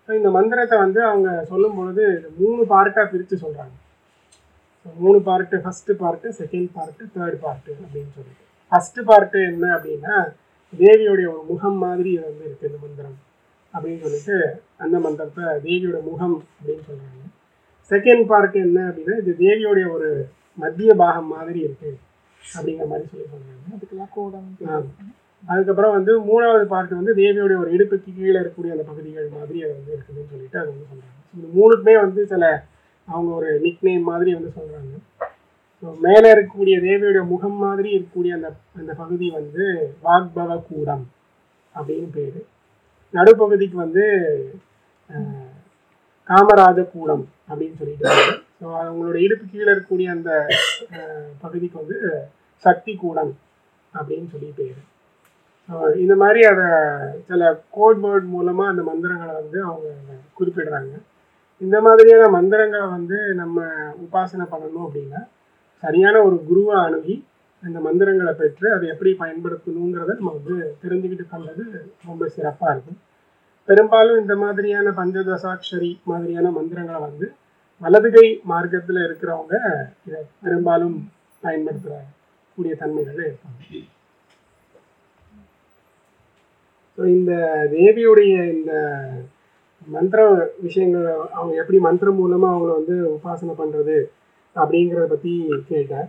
ஸோ இந்த மந்திரத்தை வந்து அவங்க சொல்லும் பொழுது மூணு பார்ட்டாக பிரித்து சொல்கிறாங்க மூணு part first part second part third part அப்படின்னு சொல்லிட்டு. ஃபஸ்ட்டு பார்ட்டு என்ன அப்படின்னா தேவியோடைய ஒரு முகம் மாதிரி இது வந்து இருக்குது இந்த மந்திரம் அப்படின்னு சொல்லிட்டு அந்த மந்திரத்தை தேவியோட முகம் அப்படின்னு சொல்கிறாங்க செகண்ட் பார்ட் என்ன அப்படின்னா இது தேவியோடைய ஒரு மத்திய பாகம் மாதிரி இருக்குது அப்படிங்கிற மாதிரி சொல்லி சொல்கிறாங்க அதுக்கெல்லாம் கூடம். அதுக்கப்புறம் வந்து மூணாவது பார்ட் வந்து தேவியோடைய ஒரு இடுப்புக்கு கீழே இருக்கக்கூடிய அந்த பகுதிகள் மாதிரி அது வந்து இருக்குதுன்னு சொல்லிட்டு அது வந்து சொல்கிறாங்க இந்த மூணுக்குமே வந்து சில அவங்க ஒரு நிக்நேம் மாதிரி வந்து சொல்கிறாங்க ஸோ மேலே இருக்கக்கூடிய தேவியோடைய முகம் மாதிரி இருக்கக்கூடிய அந்த அந்த பகுதி வந்து வாக்பவ கூடம் அப்படின்னு பேர். நடுப்பகுதிக்கு வந்து காமராஜ கூடம் அப்படின்னு சொல்லிட்டு அவங்களோட இடுப்பு கீழே இருக்கக்கூடிய அந்த பகுதிக்கு வந்து சக்தி கூடம் அப்படின்னு சொல்லி பேர். ஸோ இந்த மாதிரி அதை சில கோட் வேர்ட் மூலமாக அந்த மந்திரங்களை வந்து அவங்க குறிப்பிடுறாங்க. இந்த மாதிரியான மந்திரங்களை வந்து நம்ம உபாசனை பண்ணணும் அப்படின்னா சரியான ஒரு குருவை அணுகி அந்த மந்திரங்களை பெற்று அதை எப்படி பயன்படுத்தணுங்கிறத நம்ம வந்து தெரிஞ்சுக்கிட்டு பண்ணுறது ரொம்ப சிறப்பாக இருக்கும். பெரும்பாலும் இந்த மாதிரியான பஞ்சதசாட்சரி மாதிரியான மந்திரங்களை வந்து வலதுகை மார்க்கத்தில் இருக்கிறவங்க இதை பெரும்பாலும் பயன்படுத்துகிற கூடிய தன்மைகள். இருப்பாங்க ஸோ இந்த தேவியுடைய இந்த மந்திர விஷயங்கள் அவங்க எப்படி மந்திரம் மூலமாக அவங்கள வந்து உபாசனை பண்ணுறது அப்படிங்கிறத பற்றி கேட்டேன்.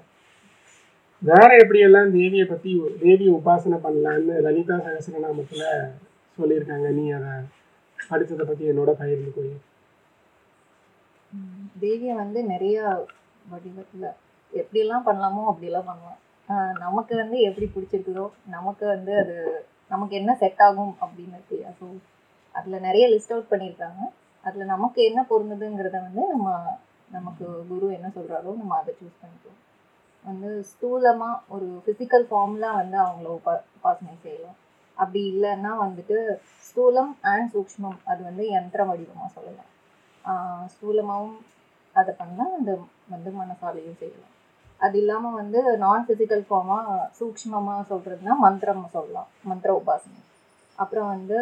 வேற எப்படியெல்லாம் தேவியை பற்றி தேவியை உபாசனை பண்ணலான்னு லலிதா சகசரநாமத்தில் சொல்லியிருக்காங்க. நீ அதை படித்ததை பற்றி என்னோட பகிர்ந்து ம், தேவியை வந்து நிறைய வடிவத்தில் எப்படிலாம் பண்ணலாமோ அப்படிலாம் பண்ணலாம் நமக்கு வந்து எப்படி பிடிச்சிருக்குதோ நமக்கு வந்து அது நமக்கு என்ன செட் ஆகும் அப்படின்னு இருக்கு ஸோ அதில் நிறைய லிஸ்ட் அவுட் பண்ணியிருக்காங்க. அதில் நமக்கு என்ன பொருந்துதுங்கிறத வந்து நம்ம நமக்கு குரு என்ன சொல்கிறாரோ நம்ம அதை சூஸ் பண்ணிக்கலாம் வந்து ஸ்தூலமாக ஒரு ஃபிசிக்கல் ஃபார்ம்லாம் வந்து அவங்கள உபா உபாசனை செய்யலாம். அப்படி இல்லைன்னா வந்துட்டு ஸ்தூலம் அண்ட் சூக்ஷ்மம் அது வந்து யந்திர வடிவமாக சொல்லலாம். ஸ்தூலமாகவும் அதை பண்ணால் அந்த வந்து மனசாலையும் செய்யலாம் அது இல்லாமல் வந்து நான் ஃபிசிக்கல் ஃபார்மாக சூக்ஷ்மமாக சொல்கிறதுனா மந்திரம் சொல்லலாம். மந்திர உபாசனை. அப்புறம் வந்து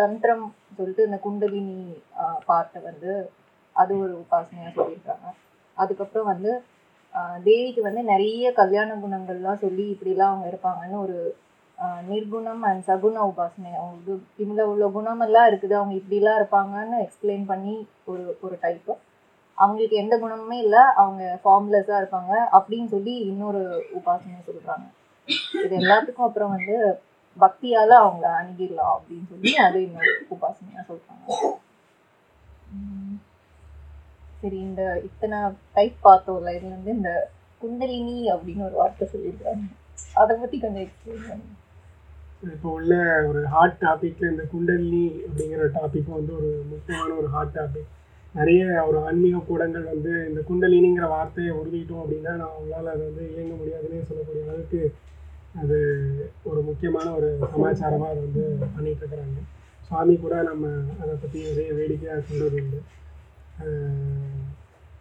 தந்திரம் சொல்லிட்டு இந்த குண்டலினி பார்ட்டை வந்து அது ஒரு உபாசனையாக சொல்லியிருக்காங்க. அதுக்கப்புறம் வந்து தேவிக்கு வந்து நிறைய கல்யாண குணங்கள்லாம் சொல்லி இப்படிலாம் அவங்க இருப்பாங்கன்னு ஒரு நிர்குணம் அண்ட் சகுண உபாசனை. அவங்களுக்கு இவ்வளோ இவ்வளோ குணமெல்லாம் இருக்குது அவங்க இப்படிலாம் இருப்பாங்கன்னு எக்ஸ்பிளைன் பண்ணி ஒரு ஒரு டைப்பு அவங்களுக்கு எந்த குணமுமே இல்லை அவங்க ஃபார்ம்லெஸ்ஸாக இருப்பாங்க அப்படின்னு சொல்லி இன்னொரு உபாசனை சொல்கிறாங்க இது எல்லாத்துக்கும் அப்புறம் வந்து பக்தியால் அவங்க அணுகிடலாம் அப்படின்னு சொல்லி அது இன்னொரு உபாசனையாக சொல்கிறாங்க சரி இந்த இத்தனை டைப் பார்த்தோம்ல இதுலேருந்து இந்த குண்டலினி அப்படின்னு ஒரு வார்த்தை சொல்லியிருக்காங்க. அதை பற்றி கொஞ்சம் எக்ஸ்பிளைன் பண்ணுங்க. இப்போ உள்ள ஒரு ஹாட் டாபிக்ல இந்த குண்டலினி அப்படிங்கிற டாபிக் வந்து ஒரு முக்கியமான ஒரு ஹாட் டாபிக் நிறைய ஒரு ஆன்மீக கூடங்கள் வந்து இந்த குண்டலினிங்கிற வார்த்தையை உறுதிட்டோம் அப்படின்னா நான் அவங்களால அதை வந்து இயங்க முடியாதுன்னே சொல்லக்கூடிய அளவுக்கு அது ஒரு முக்கியமான ஒரு சமாச்சாரமாக அதை வந்து பண்ணிட்டு இருக்கிறாங்க. சுவாமி கூட நம்ம அதை பற்றி நிறைய வேடிக்கையாக சொல்றது உண்டு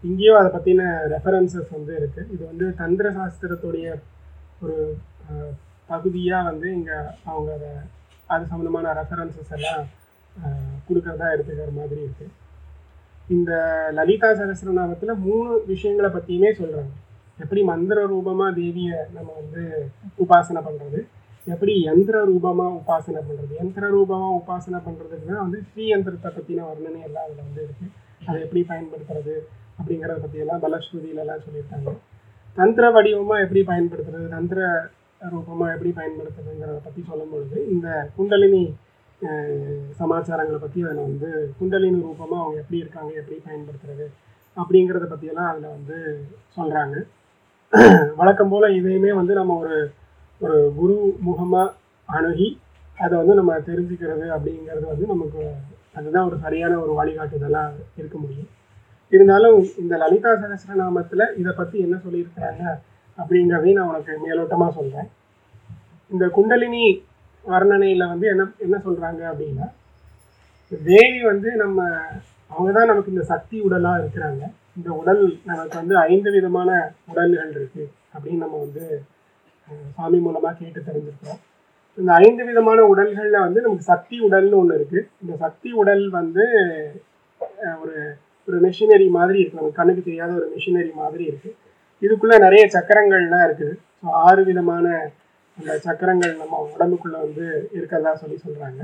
இங்கேயும் அதை பற்றின ரெஃபரன்சஸ் வந்து இருக்குது இது வந்து தந்திர சாஸ்திரத்துடைய ஒரு பகுதியாக வந்து இங்கே அவங்க அதை அது சம்மந்தமான ரெஃபரன்சஸ் எல்லாம் கொடுக்குறதா கொடுக்கறதா எடுத்துக்கிற மாதிரி இருக்குது இந்த லலிதா சகஸ்ரநாமத்தில் மூணு விஷயங்களை பற்றியுமே சொல்கிறாங்க எப்படி மந்திர ரூபமாக தேவியை நம்ம வந்து உபாசனை பண்ணுறது எப்படி யந்திர ரூபமாக உபாசனை பண்ணுறது யந்திர ரூபமாக உபாசனை பண்ணுறதுக்குன்னா வந்து ஸ்ரீ யந்திரத்தை பற்றின வர்ணனை எல்லாம் அதில் வந்து இருக்குது அதை எப்படி பயன்படுத்துறது அப்படிங்கிறத பற்றியெல்லாம் பலஸ்ருதியிலலாம் சொல்லியிருக்காங்க. தந்திர வடிவமாக எப்படி பயன்படுத்துறது தந்திர ரூபமாக எப்படி பயன்படுத்துறதுங்கிறத பற்றி சொல்லும் பொழுது இந்த குண்டலினி சமாச்சாரங்களை பற்றி அதில் வந்து குண்டலினி ரூபமாக அவங்க எப்படி இருக்காங்க எப்படி பயன்படுத்துறது அப்படிங்கிறத பற்றியெல்லாம் அதில் வந்து சொல்கிறாங்க வழக்கம் போல் இதையுமே வந்து நம்ம ஒரு ஒரு குரு முகமாக அணுகி அதை வந்து நம்ம தெரிஞ்சுக்கிறது அப்படிங்கிறது வந்து நமக்கு அதுதான் ஒரு சரியான ஒரு வழிகாட்டுதலாக இருக்க முடியும். இருந்தாலும் இந்த லலிதா சகஸ்ரநாமத்தில் இதை பற்றி என்ன சொல்லியிருக்கிறாங்க அப்படிங்கிறதையும் நான் உனக்கு மேலோட்டமாக சொல்கிறேன் இந்த குண்டலினி வர்ணனையில் வந்து என்ன என்ன சொல்கிறாங்க அப்படின்னா தேவி வந்து நம்ம அவங்க தான் நமக்கு இந்த சக்தி உடலாக இருக்கிறாங்க. இந்த உடல் நமக்கு வந்து ஐந்து விதமான உடல்கள் இருக்குது அப்படின்னு நம்ம வந்து சாமி மூலமாக கேட்டு தெரிஞ்சிருக்கிறோம் இந்த ஐந்து விதமான உடல்களில் வந்து நமக்கு சக்தி உடல்னு ஒன்று இருக்குது இந்த சக்தி உடல் வந்து ஒரு ஒரு மிஷினரி மாதிரி இருக்குது நமக்கு கண்ணுக்கு தெரியாத ஒரு மிஷினரி மாதிரி இருக்குது இதுக்குள்ள நிறைய சக்கரங்கள்லாம் இருக்குது. ஸோ ஆறு விதமான அந்த சக்கரங்கள் நம்ம உடம்புக்குள்ள வந்து இருக்கிறதா சொல்லி சொல்றாங்க.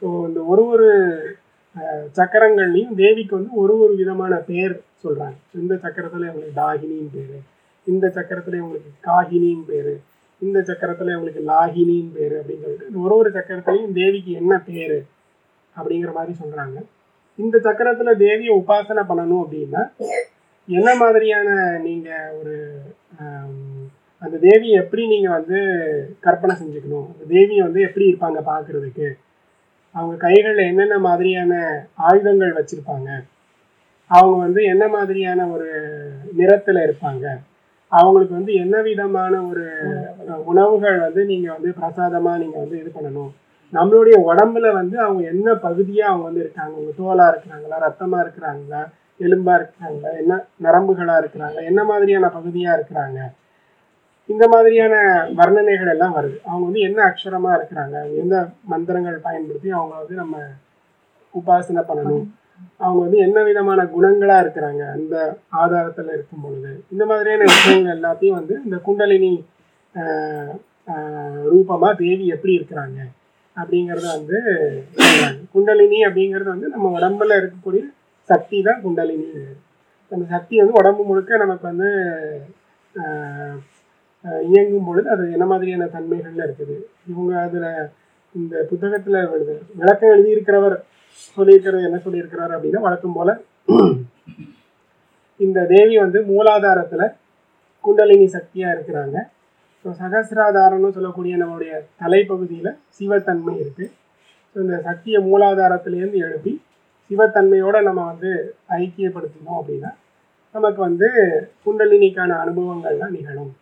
ஸோ இந்த ஒரு ஒரு சக்கரங்கள்லையும் தேவிக்கு வந்து ஒரு ஒரு விதமான பேர் சொல்றாங்க. இந்த சக்கரத்துல இவங்களுக்கு டாகினின்னு பேர். இந்த சக்கரத்துல இவங்களுக்கு காகினின்னு பேர். இந்த சக்கரத்துல இவங்களுக்கு லாகினின்னு பேர் அப்படின்னு சொல்லிட்டு இந்த ஒரு ஒரு சக்கரத்துலையும் தேவிக்கு என்ன பேர் அப்படிங்கிற மாதிரி சொல்றாங்க. இந்த சக்கரத்துல தேவியை உபாசனை பண்ணணும் அப்படின்னா என்ன மாதிரியான நீங்க ஒரு அந்த தேவியை எப்படி நீங்க வந்து கற்பனை செஞ்சுக்கணும்? அந்த தேவியை வந்து எப்படி இருப்பாங்க பாக்குறதுக்கு அவங்க கைகள்ல என்னென்ன மாதிரியான ஆயுதங்கள் வச்சிருப்பாங்க? அவங்க வந்து என்ன மாதிரியான ஒரு நிறத்துல இருப்பாங்க? அவங்களுக்கு வந்து என்ன விதமான ஒரு உணவுகள் வந்து நீங்க வந்து பிரசாதமா நீங்க வந்து இது பண்ணணும்? நம்மளுடைய உடம்புல வந்து அவங்க என்ன பகுதியா அவங்க வந்து இருக்காங்க? அவங்க தோலா இருக்கிறாங்களா? ரத்தமா இருக்கிறாங்களா? எலும்பா இருக்கிறாங்க என்ன நரம்புகளா இருக்கிறாங்க என்ன மாதிரியான பகுதியா இருக்கிறாங்க இந்த மாதிரியான வர்ணனைகள் எல்லாம் வருது. அவங்க வந்து என்ன அக்ஷரமா இருக்கிறாங்க எந்த மந்திரங்கள் பயன்படுத்தி அவங்க வந்து நம்ம உபாசனை பண்ணணும். அவங்க வந்து என்ன விதமான குணங்களா இருக்கிறாங்க அந்த ஆதாரத்துல இருக்கும் பொழுது. இந்த மாதிரியான விஷயங்கள் எல்லாத்தையும் வந்து இந்த குண்டலினி ரூபமா தேவி எப்படி இருக்கிறாங்க அப்படிங்கிறத வந்து குண்டலினி அப்படிங்கிறது வந்து நம்ம உடம்புல இருக்கக்கூடிய சக்தி தான் குண்டலினி. அந்த சக்தி வந்து உடம்பு முழுக்க நமக்கு வந்து இயங்கும் பொழுது அது என்ன மாதிரியான தன்மைகள்ல இருக்குது. இவங்க அதுல இந்த புத்தகத்துல எழுது விளக்கம் எழுதியிருக்கிறவர் சொல்லியிருக்கிறது என்ன சொல்லியிருக்கிறார் அப்படின்னா வழக்கம் போல இந்த தேவி வந்து மூலாதாரத்துல குண்டலினி சக்தியா இருக்கிறாங்க. ஸோ சகசிராதாரம்னு சொல்லக்கூடிய நம்மளுடைய தலைப்பகுதியில் சிவத்தன்மை இருக்குது ஸோ இந்த சக்தியை மூலாதாரத்திலேருந்து எழுப்பி சிவத்தன்மையோட நம்ம வந்து ஐக்கியப்படுத்தினோம் அப்படின்னா நமக்கு வந்து குண்டலினிக்கான அனுபவங்கள்லாம் நிகழும்.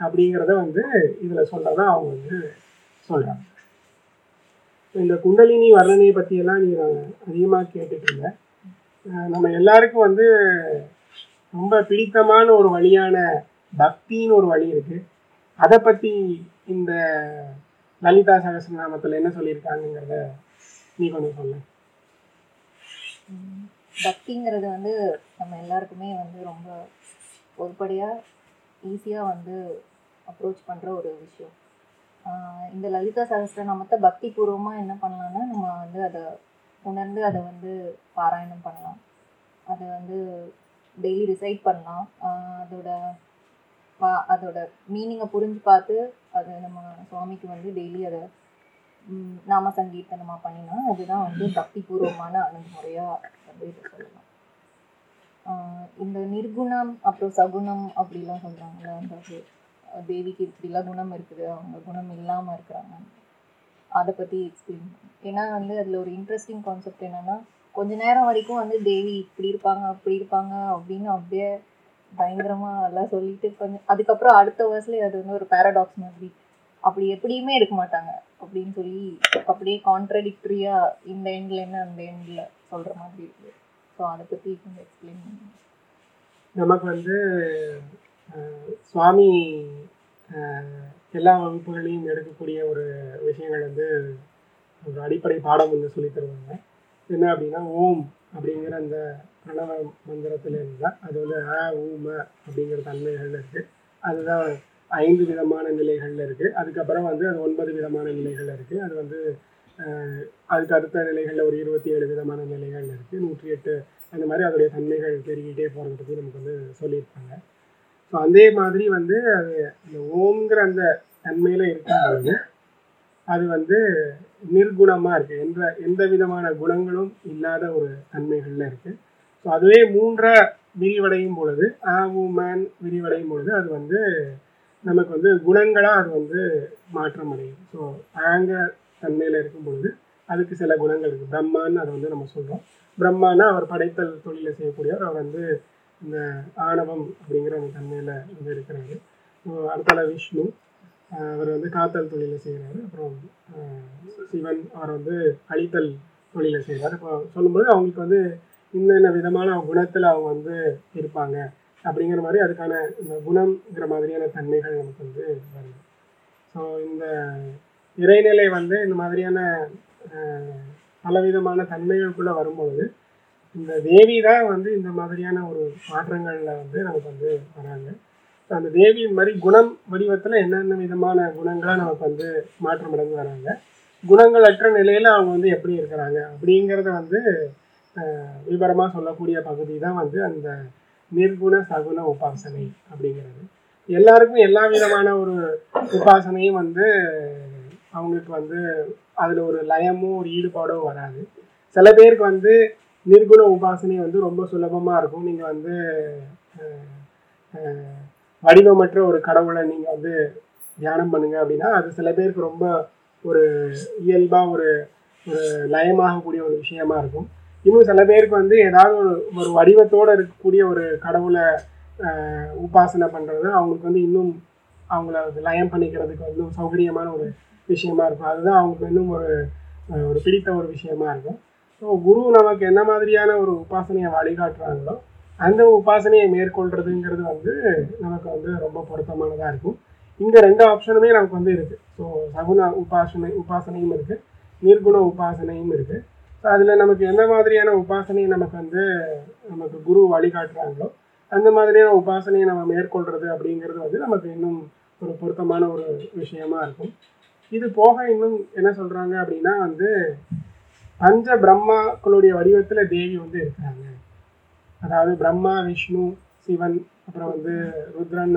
அப்படிங்கிறத வந்து இதில் சொல்றதா அவங்க வந்து சொல்கிறாங்க இந்த குண்டலினி வர்ணனையை பற்றியெல்லாம் நீங்கள் அதிகமாக கேட்டுட்டு நம்ம எல்லாருக்கும் வந்து ரொம்ப பிடித்தமான ஒரு வழியான பக்தின்னு ஒரு வழி இருக்குது அதை பற்றி இந்த லலிதா சகசிரநாமத்தில் என்ன சொல்லியிருக்காங்கங்கிறத நீ கொஞ்சம் சொல்ல. பக்திங்கிறது வந்து நம்ம எல்லாருக்குமே வந்து ரொம்ப பொதுப்படியாக ஈஸியாக வந்து அப்ரோச் பண்ணுற ஒரு விஷயம். இந்த லலிதா சகஸ்ரநாமத்தை பக்தி பூர்வமாக என்ன பண்ணலாம்னா நம்ம வந்து அதை உணர்ந்து அதை வந்து பாராயணம் பண்ணலாம். அதை வந்து டெய்லி ரிசைட் பண்ணலாம். அதோட பா- அதோட மீனிங்கை புரிஞ்சு பார்த்து அது நம்ம சுவாமிக்கு வந்து டெய்லி அதை நாம சங்கீர்த்தனமாக பண்ணினா அதுதான் வந்து பக்தி பூர்வமான அணுகுமுறையாக வந்து இதை சொல்லலாம். இந்த நிர்குணம் அப்புறம் சகுணம் அப்படிலாம் சொல்கிறாங்கல்ல அந்த தேவிக்கு இப்படிலாம் குணம் இருக்குது அவங்க குணம் இல்லாமல் இருக்கிறாங்க. அதை பற்றி எக்ஸ்பிளைன் ஏன்னா வந்து அதில் ஒரு இன்ட்ரெஸ்டிங் கான்செப்ட் என்னன்னா கொஞ்ச நேரம் வரைக்கும் வந்து தேவி இப்படி இருப்பாங்க அப்படி இருப்பாங்க அப்படின்னு அப்படியே பயங்கரமாக எல்லாம் சொல்லிட்டு கொஞ்சம் அதுக்கப்புறம் அடுத்த வருஷத்துல அது வந்து ஒரு பேரடாக்ஸ் மாதிரி அப்படி எப்படியுமே இருக்க மாட்டாங்க. அப்படின்னு சொல்லி அப்படியே கான்ட்ரடிக்டரியா இந்த எண்ட்ல என்ன அந்த எண்ட்ல சொல்ற மாதிரி இருக்கு. ஸோ அதை பத்தி கொஞ்சம் எக்ஸ்பிளைன் பண்ணுங்க. நமக்கு வந்து சுவாமி எல்லா வகுப்புகளையும் எடுக்கக்கூடிய ஒரு விஷயங்கள் வந்து ஒரு அடிப்படை பாடம் வந்து சொல்லித் தருவாங்க. என்ன அப்படின்னா ஓம் அப்படிங்கிற அந்த பிரணவ மந்திரத்துல இருந்தால் அது வந்து ஆ ஊம அப்படிங்கிற தன்மைகள் இருக்கு. அதுதான் ஐந்து விதமான நிலைகளில் இருக்குது அதுக்கப்புறம் வந்து அது ஒன்பது விதமான நிலைகள் இருக்குது அது வந்து அதுக்கு அடுத்த நிலைகளில் ஒரு இருபத்தி ஏழு விதமான நிலைகள் இருக்குது நூற்றி எட்டு அந்த மாதிரி அதோடைய தன்மைகள் பெருகிட்டே போகிறத பற்றி நமக்கு வந்து சொல்லியிருப்பாங்க ஸோ அதே மாதிரி வந்து அது இந்த ஓம்ங்கிற அந்த தன்மையில் இருக்கும்போது அது வந்து நிர்குணமாக இருக்குது எந்த எந்த விதமான குணங்களும் இல்லாத ஒரு தன்மைகளில் இருக்குது ஸோ அதுவே மூன்றை விரிவடையும் பொழுது ஆ உமேன் விரிவடையும் பொழுது அது வந்து நமக்கு வந்து குணங்களாக அது வந்து மாற்றம் அடையும். ஸோ ஆங்க தன்மையில் இருக்கும் பொழுது அதுக்கு சில குணங்கள் இருக்குது பிரம்மான்னு அதை வந்து நம்ம சொல்கிறோம் பிரம்மானா அவர் படைத்தல் தொழிலை செய்யக்கூடியவர். அவர் வந்து இந்த ஆணவம் அப்படிங்கிற அந்த தன்மையில் வந்து இருக்கிறாரு. அஹ் அடுத்தால விஷ்ணு. அவர் வந்து காத்தல் தொழிலை செய்கிறாரு அப்புறம் சிவன் அவர் வந்து அழித்தல் தொழிலை செய்கிறார் இப்போ சொல்லும்போது அவங்களுக்கு வந்து இன்னென்ன விதமான குணத்தில் அவங்க வந்து இருப்பாங்க. அப்படிங்கிற மாதிரி அதுக்கான இந்த குணம்ங்கிற மாதிரியான தன்மைகள் நமக்கு வந்து வருது. ஸோ இந்த இறைநிலை வந்து இந்த மாதிரியான பலவிதமான தன்மைகளுக்குள்ளே வரும்பொழுது இந்த தேவி தான் வந்து இந்த மாதிரியான ஒரு மாற்றங்களில் வந்து நமக்கு வந்து வராங்க. ஸோ அந்த தேவி மாதிரி குணம் வடிவத்தில் என்னென்ன விதமான குணங்களாக நமக்கு வந்து மாற்றம் அடைந்து வராங்க? குணங்களற்ற நிலையில் அவங்க வந்து எப்படி இருக்கிறாங்க? அப்படிங்கிறத வந்து விபரமாக சொல்லக்கூடிய பகுதி தான் வந்து அந்த நிர்குண சகுன உபாசனை அப்படிங்கிறது. எல்லாருக்கும் எல்லா விதமான ஒரு உபாசனையும் வந்து அவங்களுக்கு வந்து அதில் ஒரு லயமும் ஒரு ஈடுபாடோ வராது. சில பேருக்கு வந்து நிர்குண உபாசனை வந்து ரொம்ப சுலபமாக இருக்கும். நீங்கள் வந்து வடிவமற்ற ஒரு கடவுளை நீங்கள் வந்து தியானம் பண்ணுங்க அப்படின்னா அது சில பேருக்கு ரொம்ப ஒரு இயல்பாக ஒரு ஒரு லயமாகக்கூடிய ஒரு விஷயமா இருக்கும். இன்னும் சில பேருக்கு வந்து ஏதாவது ஒரு ஒரு வடிவத்தோடு இருக்கக்கூடிய ஒரு கடவுளை உபாசனை பண்ணுறது அவங்களுக்கு வந்து இன்னும் அவங்கள லயம் பண்ணிக்கிறதுக்கு வந்து ஒரு சௌகரியமான ஒரு விஷயமா இருக்கும். அதுதான் அவங்களுக்கு இன்னும் ஒரு ஒரு பிடித்த ஒரு விஷயமா இருக்கும். ஸோ குரு நமக்கு என்ன மாதிரியான ஒரு உபாசனையை வழிகாட்டுறாங்களோ அந்த உபாசனையை மேற்கொள்றதுங்கிறது வந்து நமக்கு வந்து ரொம்ப பொருத்தமானதாக இருக்கும். இங்கே ரெண்டு ஆப்ஷனுமே நமக்கு வந்து இருக்குது ஸோ சகுன உபாசனை உபாசனையும் இருக்குது நிர்குண உபாசனையும் இருக்குது அதில் நமக்கு எந்த மாதிரியான உபாசனையை நமக்கு வந்து நமக்கு குரு வழிகாட்டுறாங்களோ அந்த மாதிரியான உபாசனையை நம்ம மேற்கொள்கிறது அப்படிங்கிறது வந்து நமக்கு இன்னும் ஒரு பொருத்தமான ஒரு விஷயமா இருக்கும். இது போக இன்னும் என்ன சொல்கிறாங்க அப்படின்னா வந்து பஞ்ச பிரம்மாக்களுடைய வடிவத்தில் தேவி வந்து இருக்கிறாங்க அதாவது பிரம்மா விஷ்ணு சிவன் அப்புறம் வந்து ருத்ரன்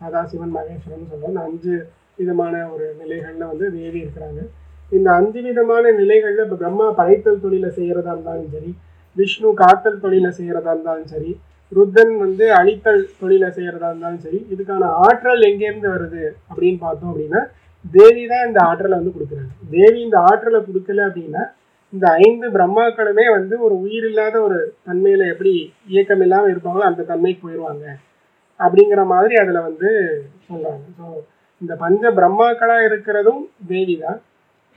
சதாசிவன் மகேஸ்வரன் சொல்லுவோம் அந்த அஞ்சு விதமான ஒரு நிலைகள்ல வந்து தேவி இருக்கிறாங்க. இந்த அஞ்சு விதமான நிலைகள்ல இப்ப பிரம்மா படைத்தல் தொழிலை செய்யறதா இருந்தாலும் சரி விஷ்ணு காத்தல் தொழிலை செய்யறதா இருந்தாலும் சரி ருத்தன் வந்து அழித்தல் தொழிலை செய்யறதா இருந்தாலும் சரி இதுக்கான ஆற்றல் எங்கேருந்து வருது அப்படின்னு பார்த்தோம் அப்படின்னா தேவி தான் இந்த ஆற்றலை வந்து கொடுக்குறாங்க. தேவி இந்த ஆற்றலை கொடுக்கல அப்படின்னா இந்த ஐந்து பிரம்மாக்களுமே வந்து ஒரு உயிர் இல்லாத ஒரு தன்மையில எப்படி இயக்கம் இல்லாம இருப்பாங்களோ அந்த தன்மைக்கு போயிடுவாங்க அப்படிங்கிற மாதிரி அதுல வந்து சொல்றாங்க. ஸோ இந்த பஞ்ச பிரம்மாக்களா இருக்கிறதும் தேவி தான்.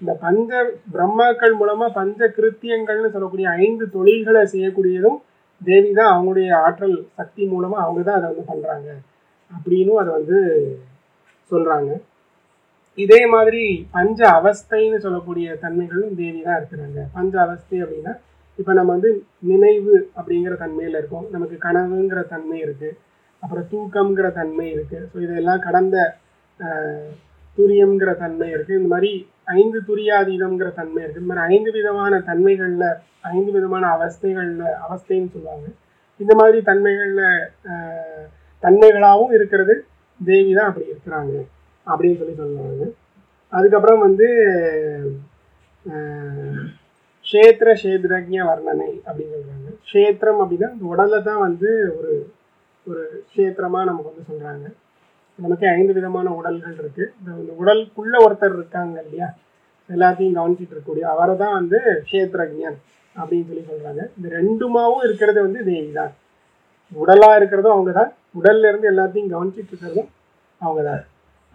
இந்த பஞ்ச பிரம்மாக்கள் மூலமா பஞ்ச கிருத்தியங்கள்னு சொல்லக்கூடிய ஐந்து தொழில்களை செய்யக்கூடியதும் தேவி தான் அவங்களுடைய ஆற்றல் சக்தி மூலமா அவங்க தான் அதை வந்து பண்றாங்க அப்படின்னும் அதை வந்து சொல்றாங்க. இதே மாதிரி பஞ்ச அவஸ்தைன்னு சொல்லக்கூடிய தன்மைகளும் தேவி தான் இருக்கிறாங்க. பஞ்ச அவஸ்தை அப்படின்னா இப்போ நம்ம வந்து நினைவு அப்படிங்கிற தன்மையில் இருக்கோம். நமக்கு கனவுங்கிற தன்மை இருக்குது அப்புறம் தூக்கம்ங்கிற தன்மை இருக்குது ஸோ இதெல்லாம் கடந்த துரியம்ங்கிற தன்மை இருக்குது இந்த மாதிரி ஐந்து துரியாதீதம்ங்கிற தன்மை இருக்கு. இந்த மாதிரி ஐந்து விதமான தன்மைகளில் ஐந்து விதமான அவஸ்தைகளில் அவஸ்தைன்னு சொல்லுவாங்க. இந்த மாதிரி தன்மைகளில் தன்மைகளாகவும் இருக்கிறது. தேவி தான் அப்படி இருக்கிறாங்க அப்படின்னு சொல்லி சொல்லுவாங்க. அதுக்கப்புறம் வந்து க்ஷேத்திர சேத்ரஜ்ய வர்ணனை அப்படின்னு சொல்கிறாங்க க்ஷேத்திரம் அப்படின்னா உடலை தான் வந்து ஒரு ஒரு க்ஷேத்திரமாக நமக்கு வந்து சொல்கிறாங்க நமக்கு ஐந்து விதமான உடல்கள் இருக்கு. இந்த இந்த உடலுக்குள்ள ஒருத்தர் இருக்காங்க இல்லையா? எல்லாத்தையும் கவனிச்சிட்டு இருக்கக்கூடிய அவரை தான் வந்து கஷேத்ரஜன் அப்படின்னு சொல்லி சொல்றாங்க. இந்த ரெண்டுமாவும் இருக்கிறது வந்து தேவி தான். உடலா இருக்கிறதும் அவங்க தான் உடல்ல இருந்து எல்லாத்தையும் கவனிச்சிட்டு இருக்கிறதும் அவங்க தான்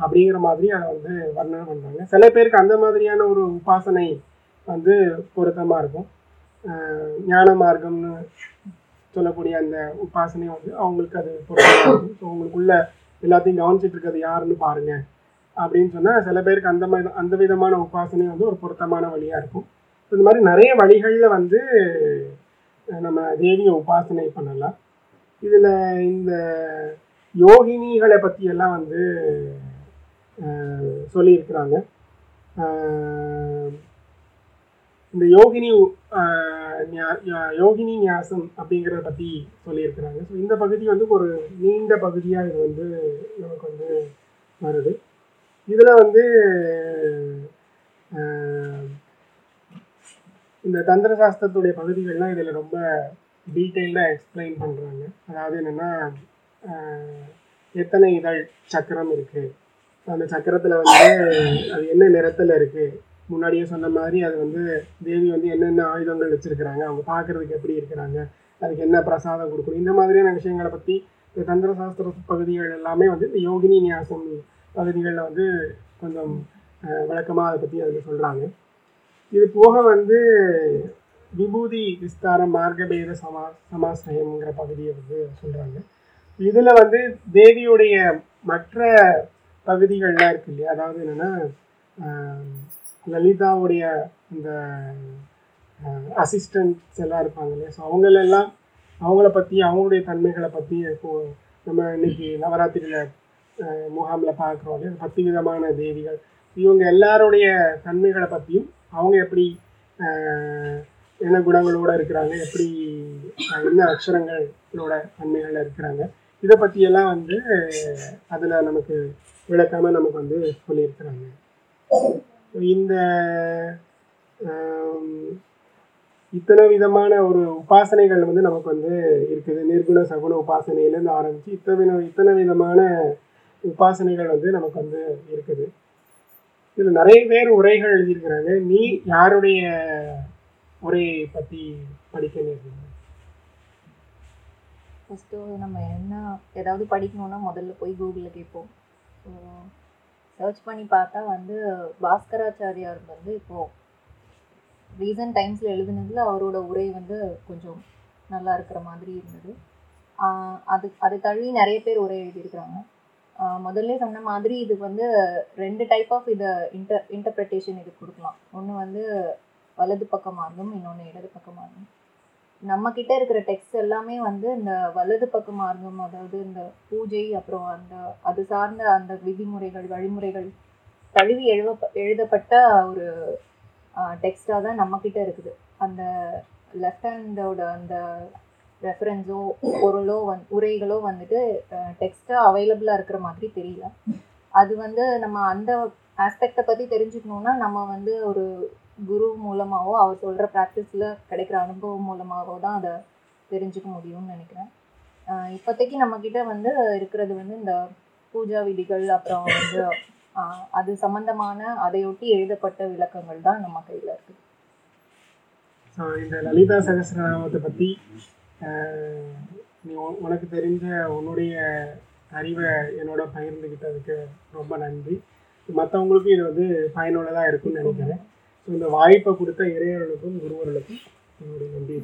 அப்படிங்கிற மாதிரி அதை வந்து வர்ணனை பண்ணுறாங்க சில பேருக்கு அந்த மாதிரியான ஒரு உபாசனை வந்து பொருத்தமாக இருக்கும். ஞான மார்க்கம்னு சொல்லக்கூடிய அந்த உபாசனை வந்து அவங்களுக்கு அது பொருத்தமாக இருக்கும். ஸோ அவங்களுக்குள்ள எல்லாத்தையும் கவனிச்சிட்டு இருக்கிறது யாருன்னு பாருங்க. அப்படின்னு சொன்னால் சில பேருக்கு அந்த மாதிரி அந்த விதமான உபாசனை வந்து ஒரு பொருத்தமான வழியாக இருக்கும். இந்த மாதிரி நிறைய வழிகளில் வந்து நம்ம தேவியை உபாசனை பண்ணலாம். இதில் இந்த யோகினிகளை பற்றியெல்லாம் வந்து சொல்லியிருக்கிறாங்க. இந்த யோகினி யா- யோகினி நியாசம் அப்படிங்கிறத பற்றி சொல்லியிருக்கிறாங்க. ஸோ இந்த பகுதி வந்து ஒரு நீண்ட பகுதியாக இது வந்து நமக்கு வந்து வருது. இதில் வந்து இந்த தந்திர சாஸ்திரத்துடைய பகுதிகள்லாம் இதில் ரொம்ப டீட்டெயில்டாக எக்ஸ்பிளைன் பண்ணுறாங்க அதாவது என்னன்னா எத்தனை இதழ் சக்கரம் இருக்குது அந்த சக்கரத்தில் வந்து அது என்ன நிறத்தில் இருக்குது முன்னாடியே சொன்ன மாதிரி அது வந்து தேவி வந்து என்னென்ன ஆயுதங்கள் வச்சுருக்கிறாங்க அவங்க பார்க்கறதுக்கு எப்படி இருக்கிறாங்க அதுக்கு என்ன பிரசாதம் கொடுக்கணும் இந்த மாதிரியான விஷயங்களை பற்றி இந்த தந்திர சாஸ்திர பகுதிகள் எல்லாமே வந்து இந்த யோகினி நியாசம் பகுதிகளில் வந்து கொஞ்சம் விளக்கமாக அதை பற்றி அதில் சொல்கிறாங்க இது போக வந்து விபூதி விஸ்தாரம் மார்க்கபேத சமா சமாசிரயம்ங்கிற பகுதியை வந்து சொல்கிறாங்க இதில் வந்து தேவியுடைய மற்ற பகுதிகள்லாம் இருக்கு இல்லையா? அதாவது என்னென்னா லலிதாவுடைய இந்த அசிஸ்டன்ட்ஸ் எல்லாம் இருப்பாங்க இல்லையா? ஸோ அவங்களெல்லாம் அவங்கள பற்றி அவங்களுடைய தன்மைகளை பற்றி இப்போ நம்ம இன்னைக்கு நவராத்திரியில் முகாமில் பார்க்குறோம் இல்லையா? பத்து விதமான தேவிகள். இவங்க எல்லாருடைய தன்மைகளை பற்றியும் அவங்க எப்படி என்ன குணங்களோட இருக்கிறாங்க? எப்படி என்ன அக்ஷரங்களோட தன்மைகளில் இருக்கிறாங்க? இதை பற்றியெல்லாம் வந்து அதில் நமக்கு விளக்காமல் நமக்கு வந்து சொல்லியிருக்கிறாங்க. இந்த இத்தனை விதமான ஒரு உபாசனைகள் வந்து நமக்கு வந்து இருக்குது. நிர்குண சகுண உபாசனையிலேருந்து ஆரம்பித்து இத்தனை இத்தனை விதமான உபாசனைகள் வந்து நமக்கு வந்து இருக்குது. இதில் நிறைய பேர் உரைகள் எழுதியிருக்கிறாங்க. நீ யாருடைய உரையை பற்றி படிக்க நேர்ந்தீங்க ஃபஸ்ட்டு நம்ம என்ன ஏதாவது படிக்கணும்னா முதல்ல போய் கூகுளில் கேட்போம். சர்ச் பண்ணி பார்த்தா வந்து பாஸ்கராச்சாரியார் வந்து இப்போது ரீசன்ட் டைம்ஸில் எழுதுனதுல அவரோட உரை வந்து கொஞ்சம் நல்லா இருக்கிற மாதிரி இருந்தது. அது அதை தள்ளி நிறைய பேர் உரை எழுதியிருக்கிறாங்க. முதல்ல சொன்ன மாதிரி இது வந்து ரெண்டு டைப் ஆஃப் இதை இன்டர் இன்டர்பிரிட்டேஷன் இது கொடுக்கலாம். ஒன்று வந்து வலது பக்கமாக இருந்தும் இன்னொன்று இடது பக்கமாக மார்க்கம். நம்ம கிட்ட இருக்கிற டெக்ஸ்ட் எல்லாமே வந்து இந்த வலது பக்க மார்க்கம் அதாவது இந்த பூஜை அப்புறம் அந்த அது சார்ந்த அந்த விதிமுறைகள் வழிமுறைகள் தழுவி எழுவ எழுதப்பட்ட ஒரு டெக்ஸ்டாக தான் நம்ம கிட்ட இருக்குது. அந்த லெஃப்ட் ஹேண்டோட அந்த ரெஃபரன்ஸோ பொருளோ வந் உரைகளோ வந்துட்டு டெக்ஸ்ட்டாக அவைலபிளாக இருக்கிற மாதிரி தெரியல. அது வந்து நம்ம அந்த ஆஸ்பெக்டை பற்றி தெரிஞ்சுக்கணுன்னா நம்ம வந்து ஒரு குரு மூலமாகவோ அவர் சொல்கிற ப்ராக்டிஸில் கிடைக்கிற அனுபவம் மூலமாகவோ தான் அதை தெரிஞ்சுக்க முடியும்னு நினைக்கிறேன். இப்போதைக்கு நம்மக்கிட்ட வந்து இருக்கிறது வந்து இந்த பூஜா விதிகள் அப்புறம் வந்து அது சம்பந்தமான அதையொட்டி எழுதப்பட்ட விளக்கங்கள் தான் நம்ம கையில் இருக்குது ஸோ இந்த லலிதா சகசிரநாமத்தை பற்றி நீ உனக்கு தெரிஞ்ச உன்னுடைய அறிவை என்னோட பகிர்ந்துக்கிட்டதுக்கு ரொம்ப நன்றி. மற்றவங்களுக்கும் இது வந்து பயனுள்ளதாக இருக்கும்னு நினைக்கிறேன். இந்த வாய்ப்பை கொடுத்த இறைவனுக்கும் குருவர்களுக்கும் என்னுடைய நன்றியை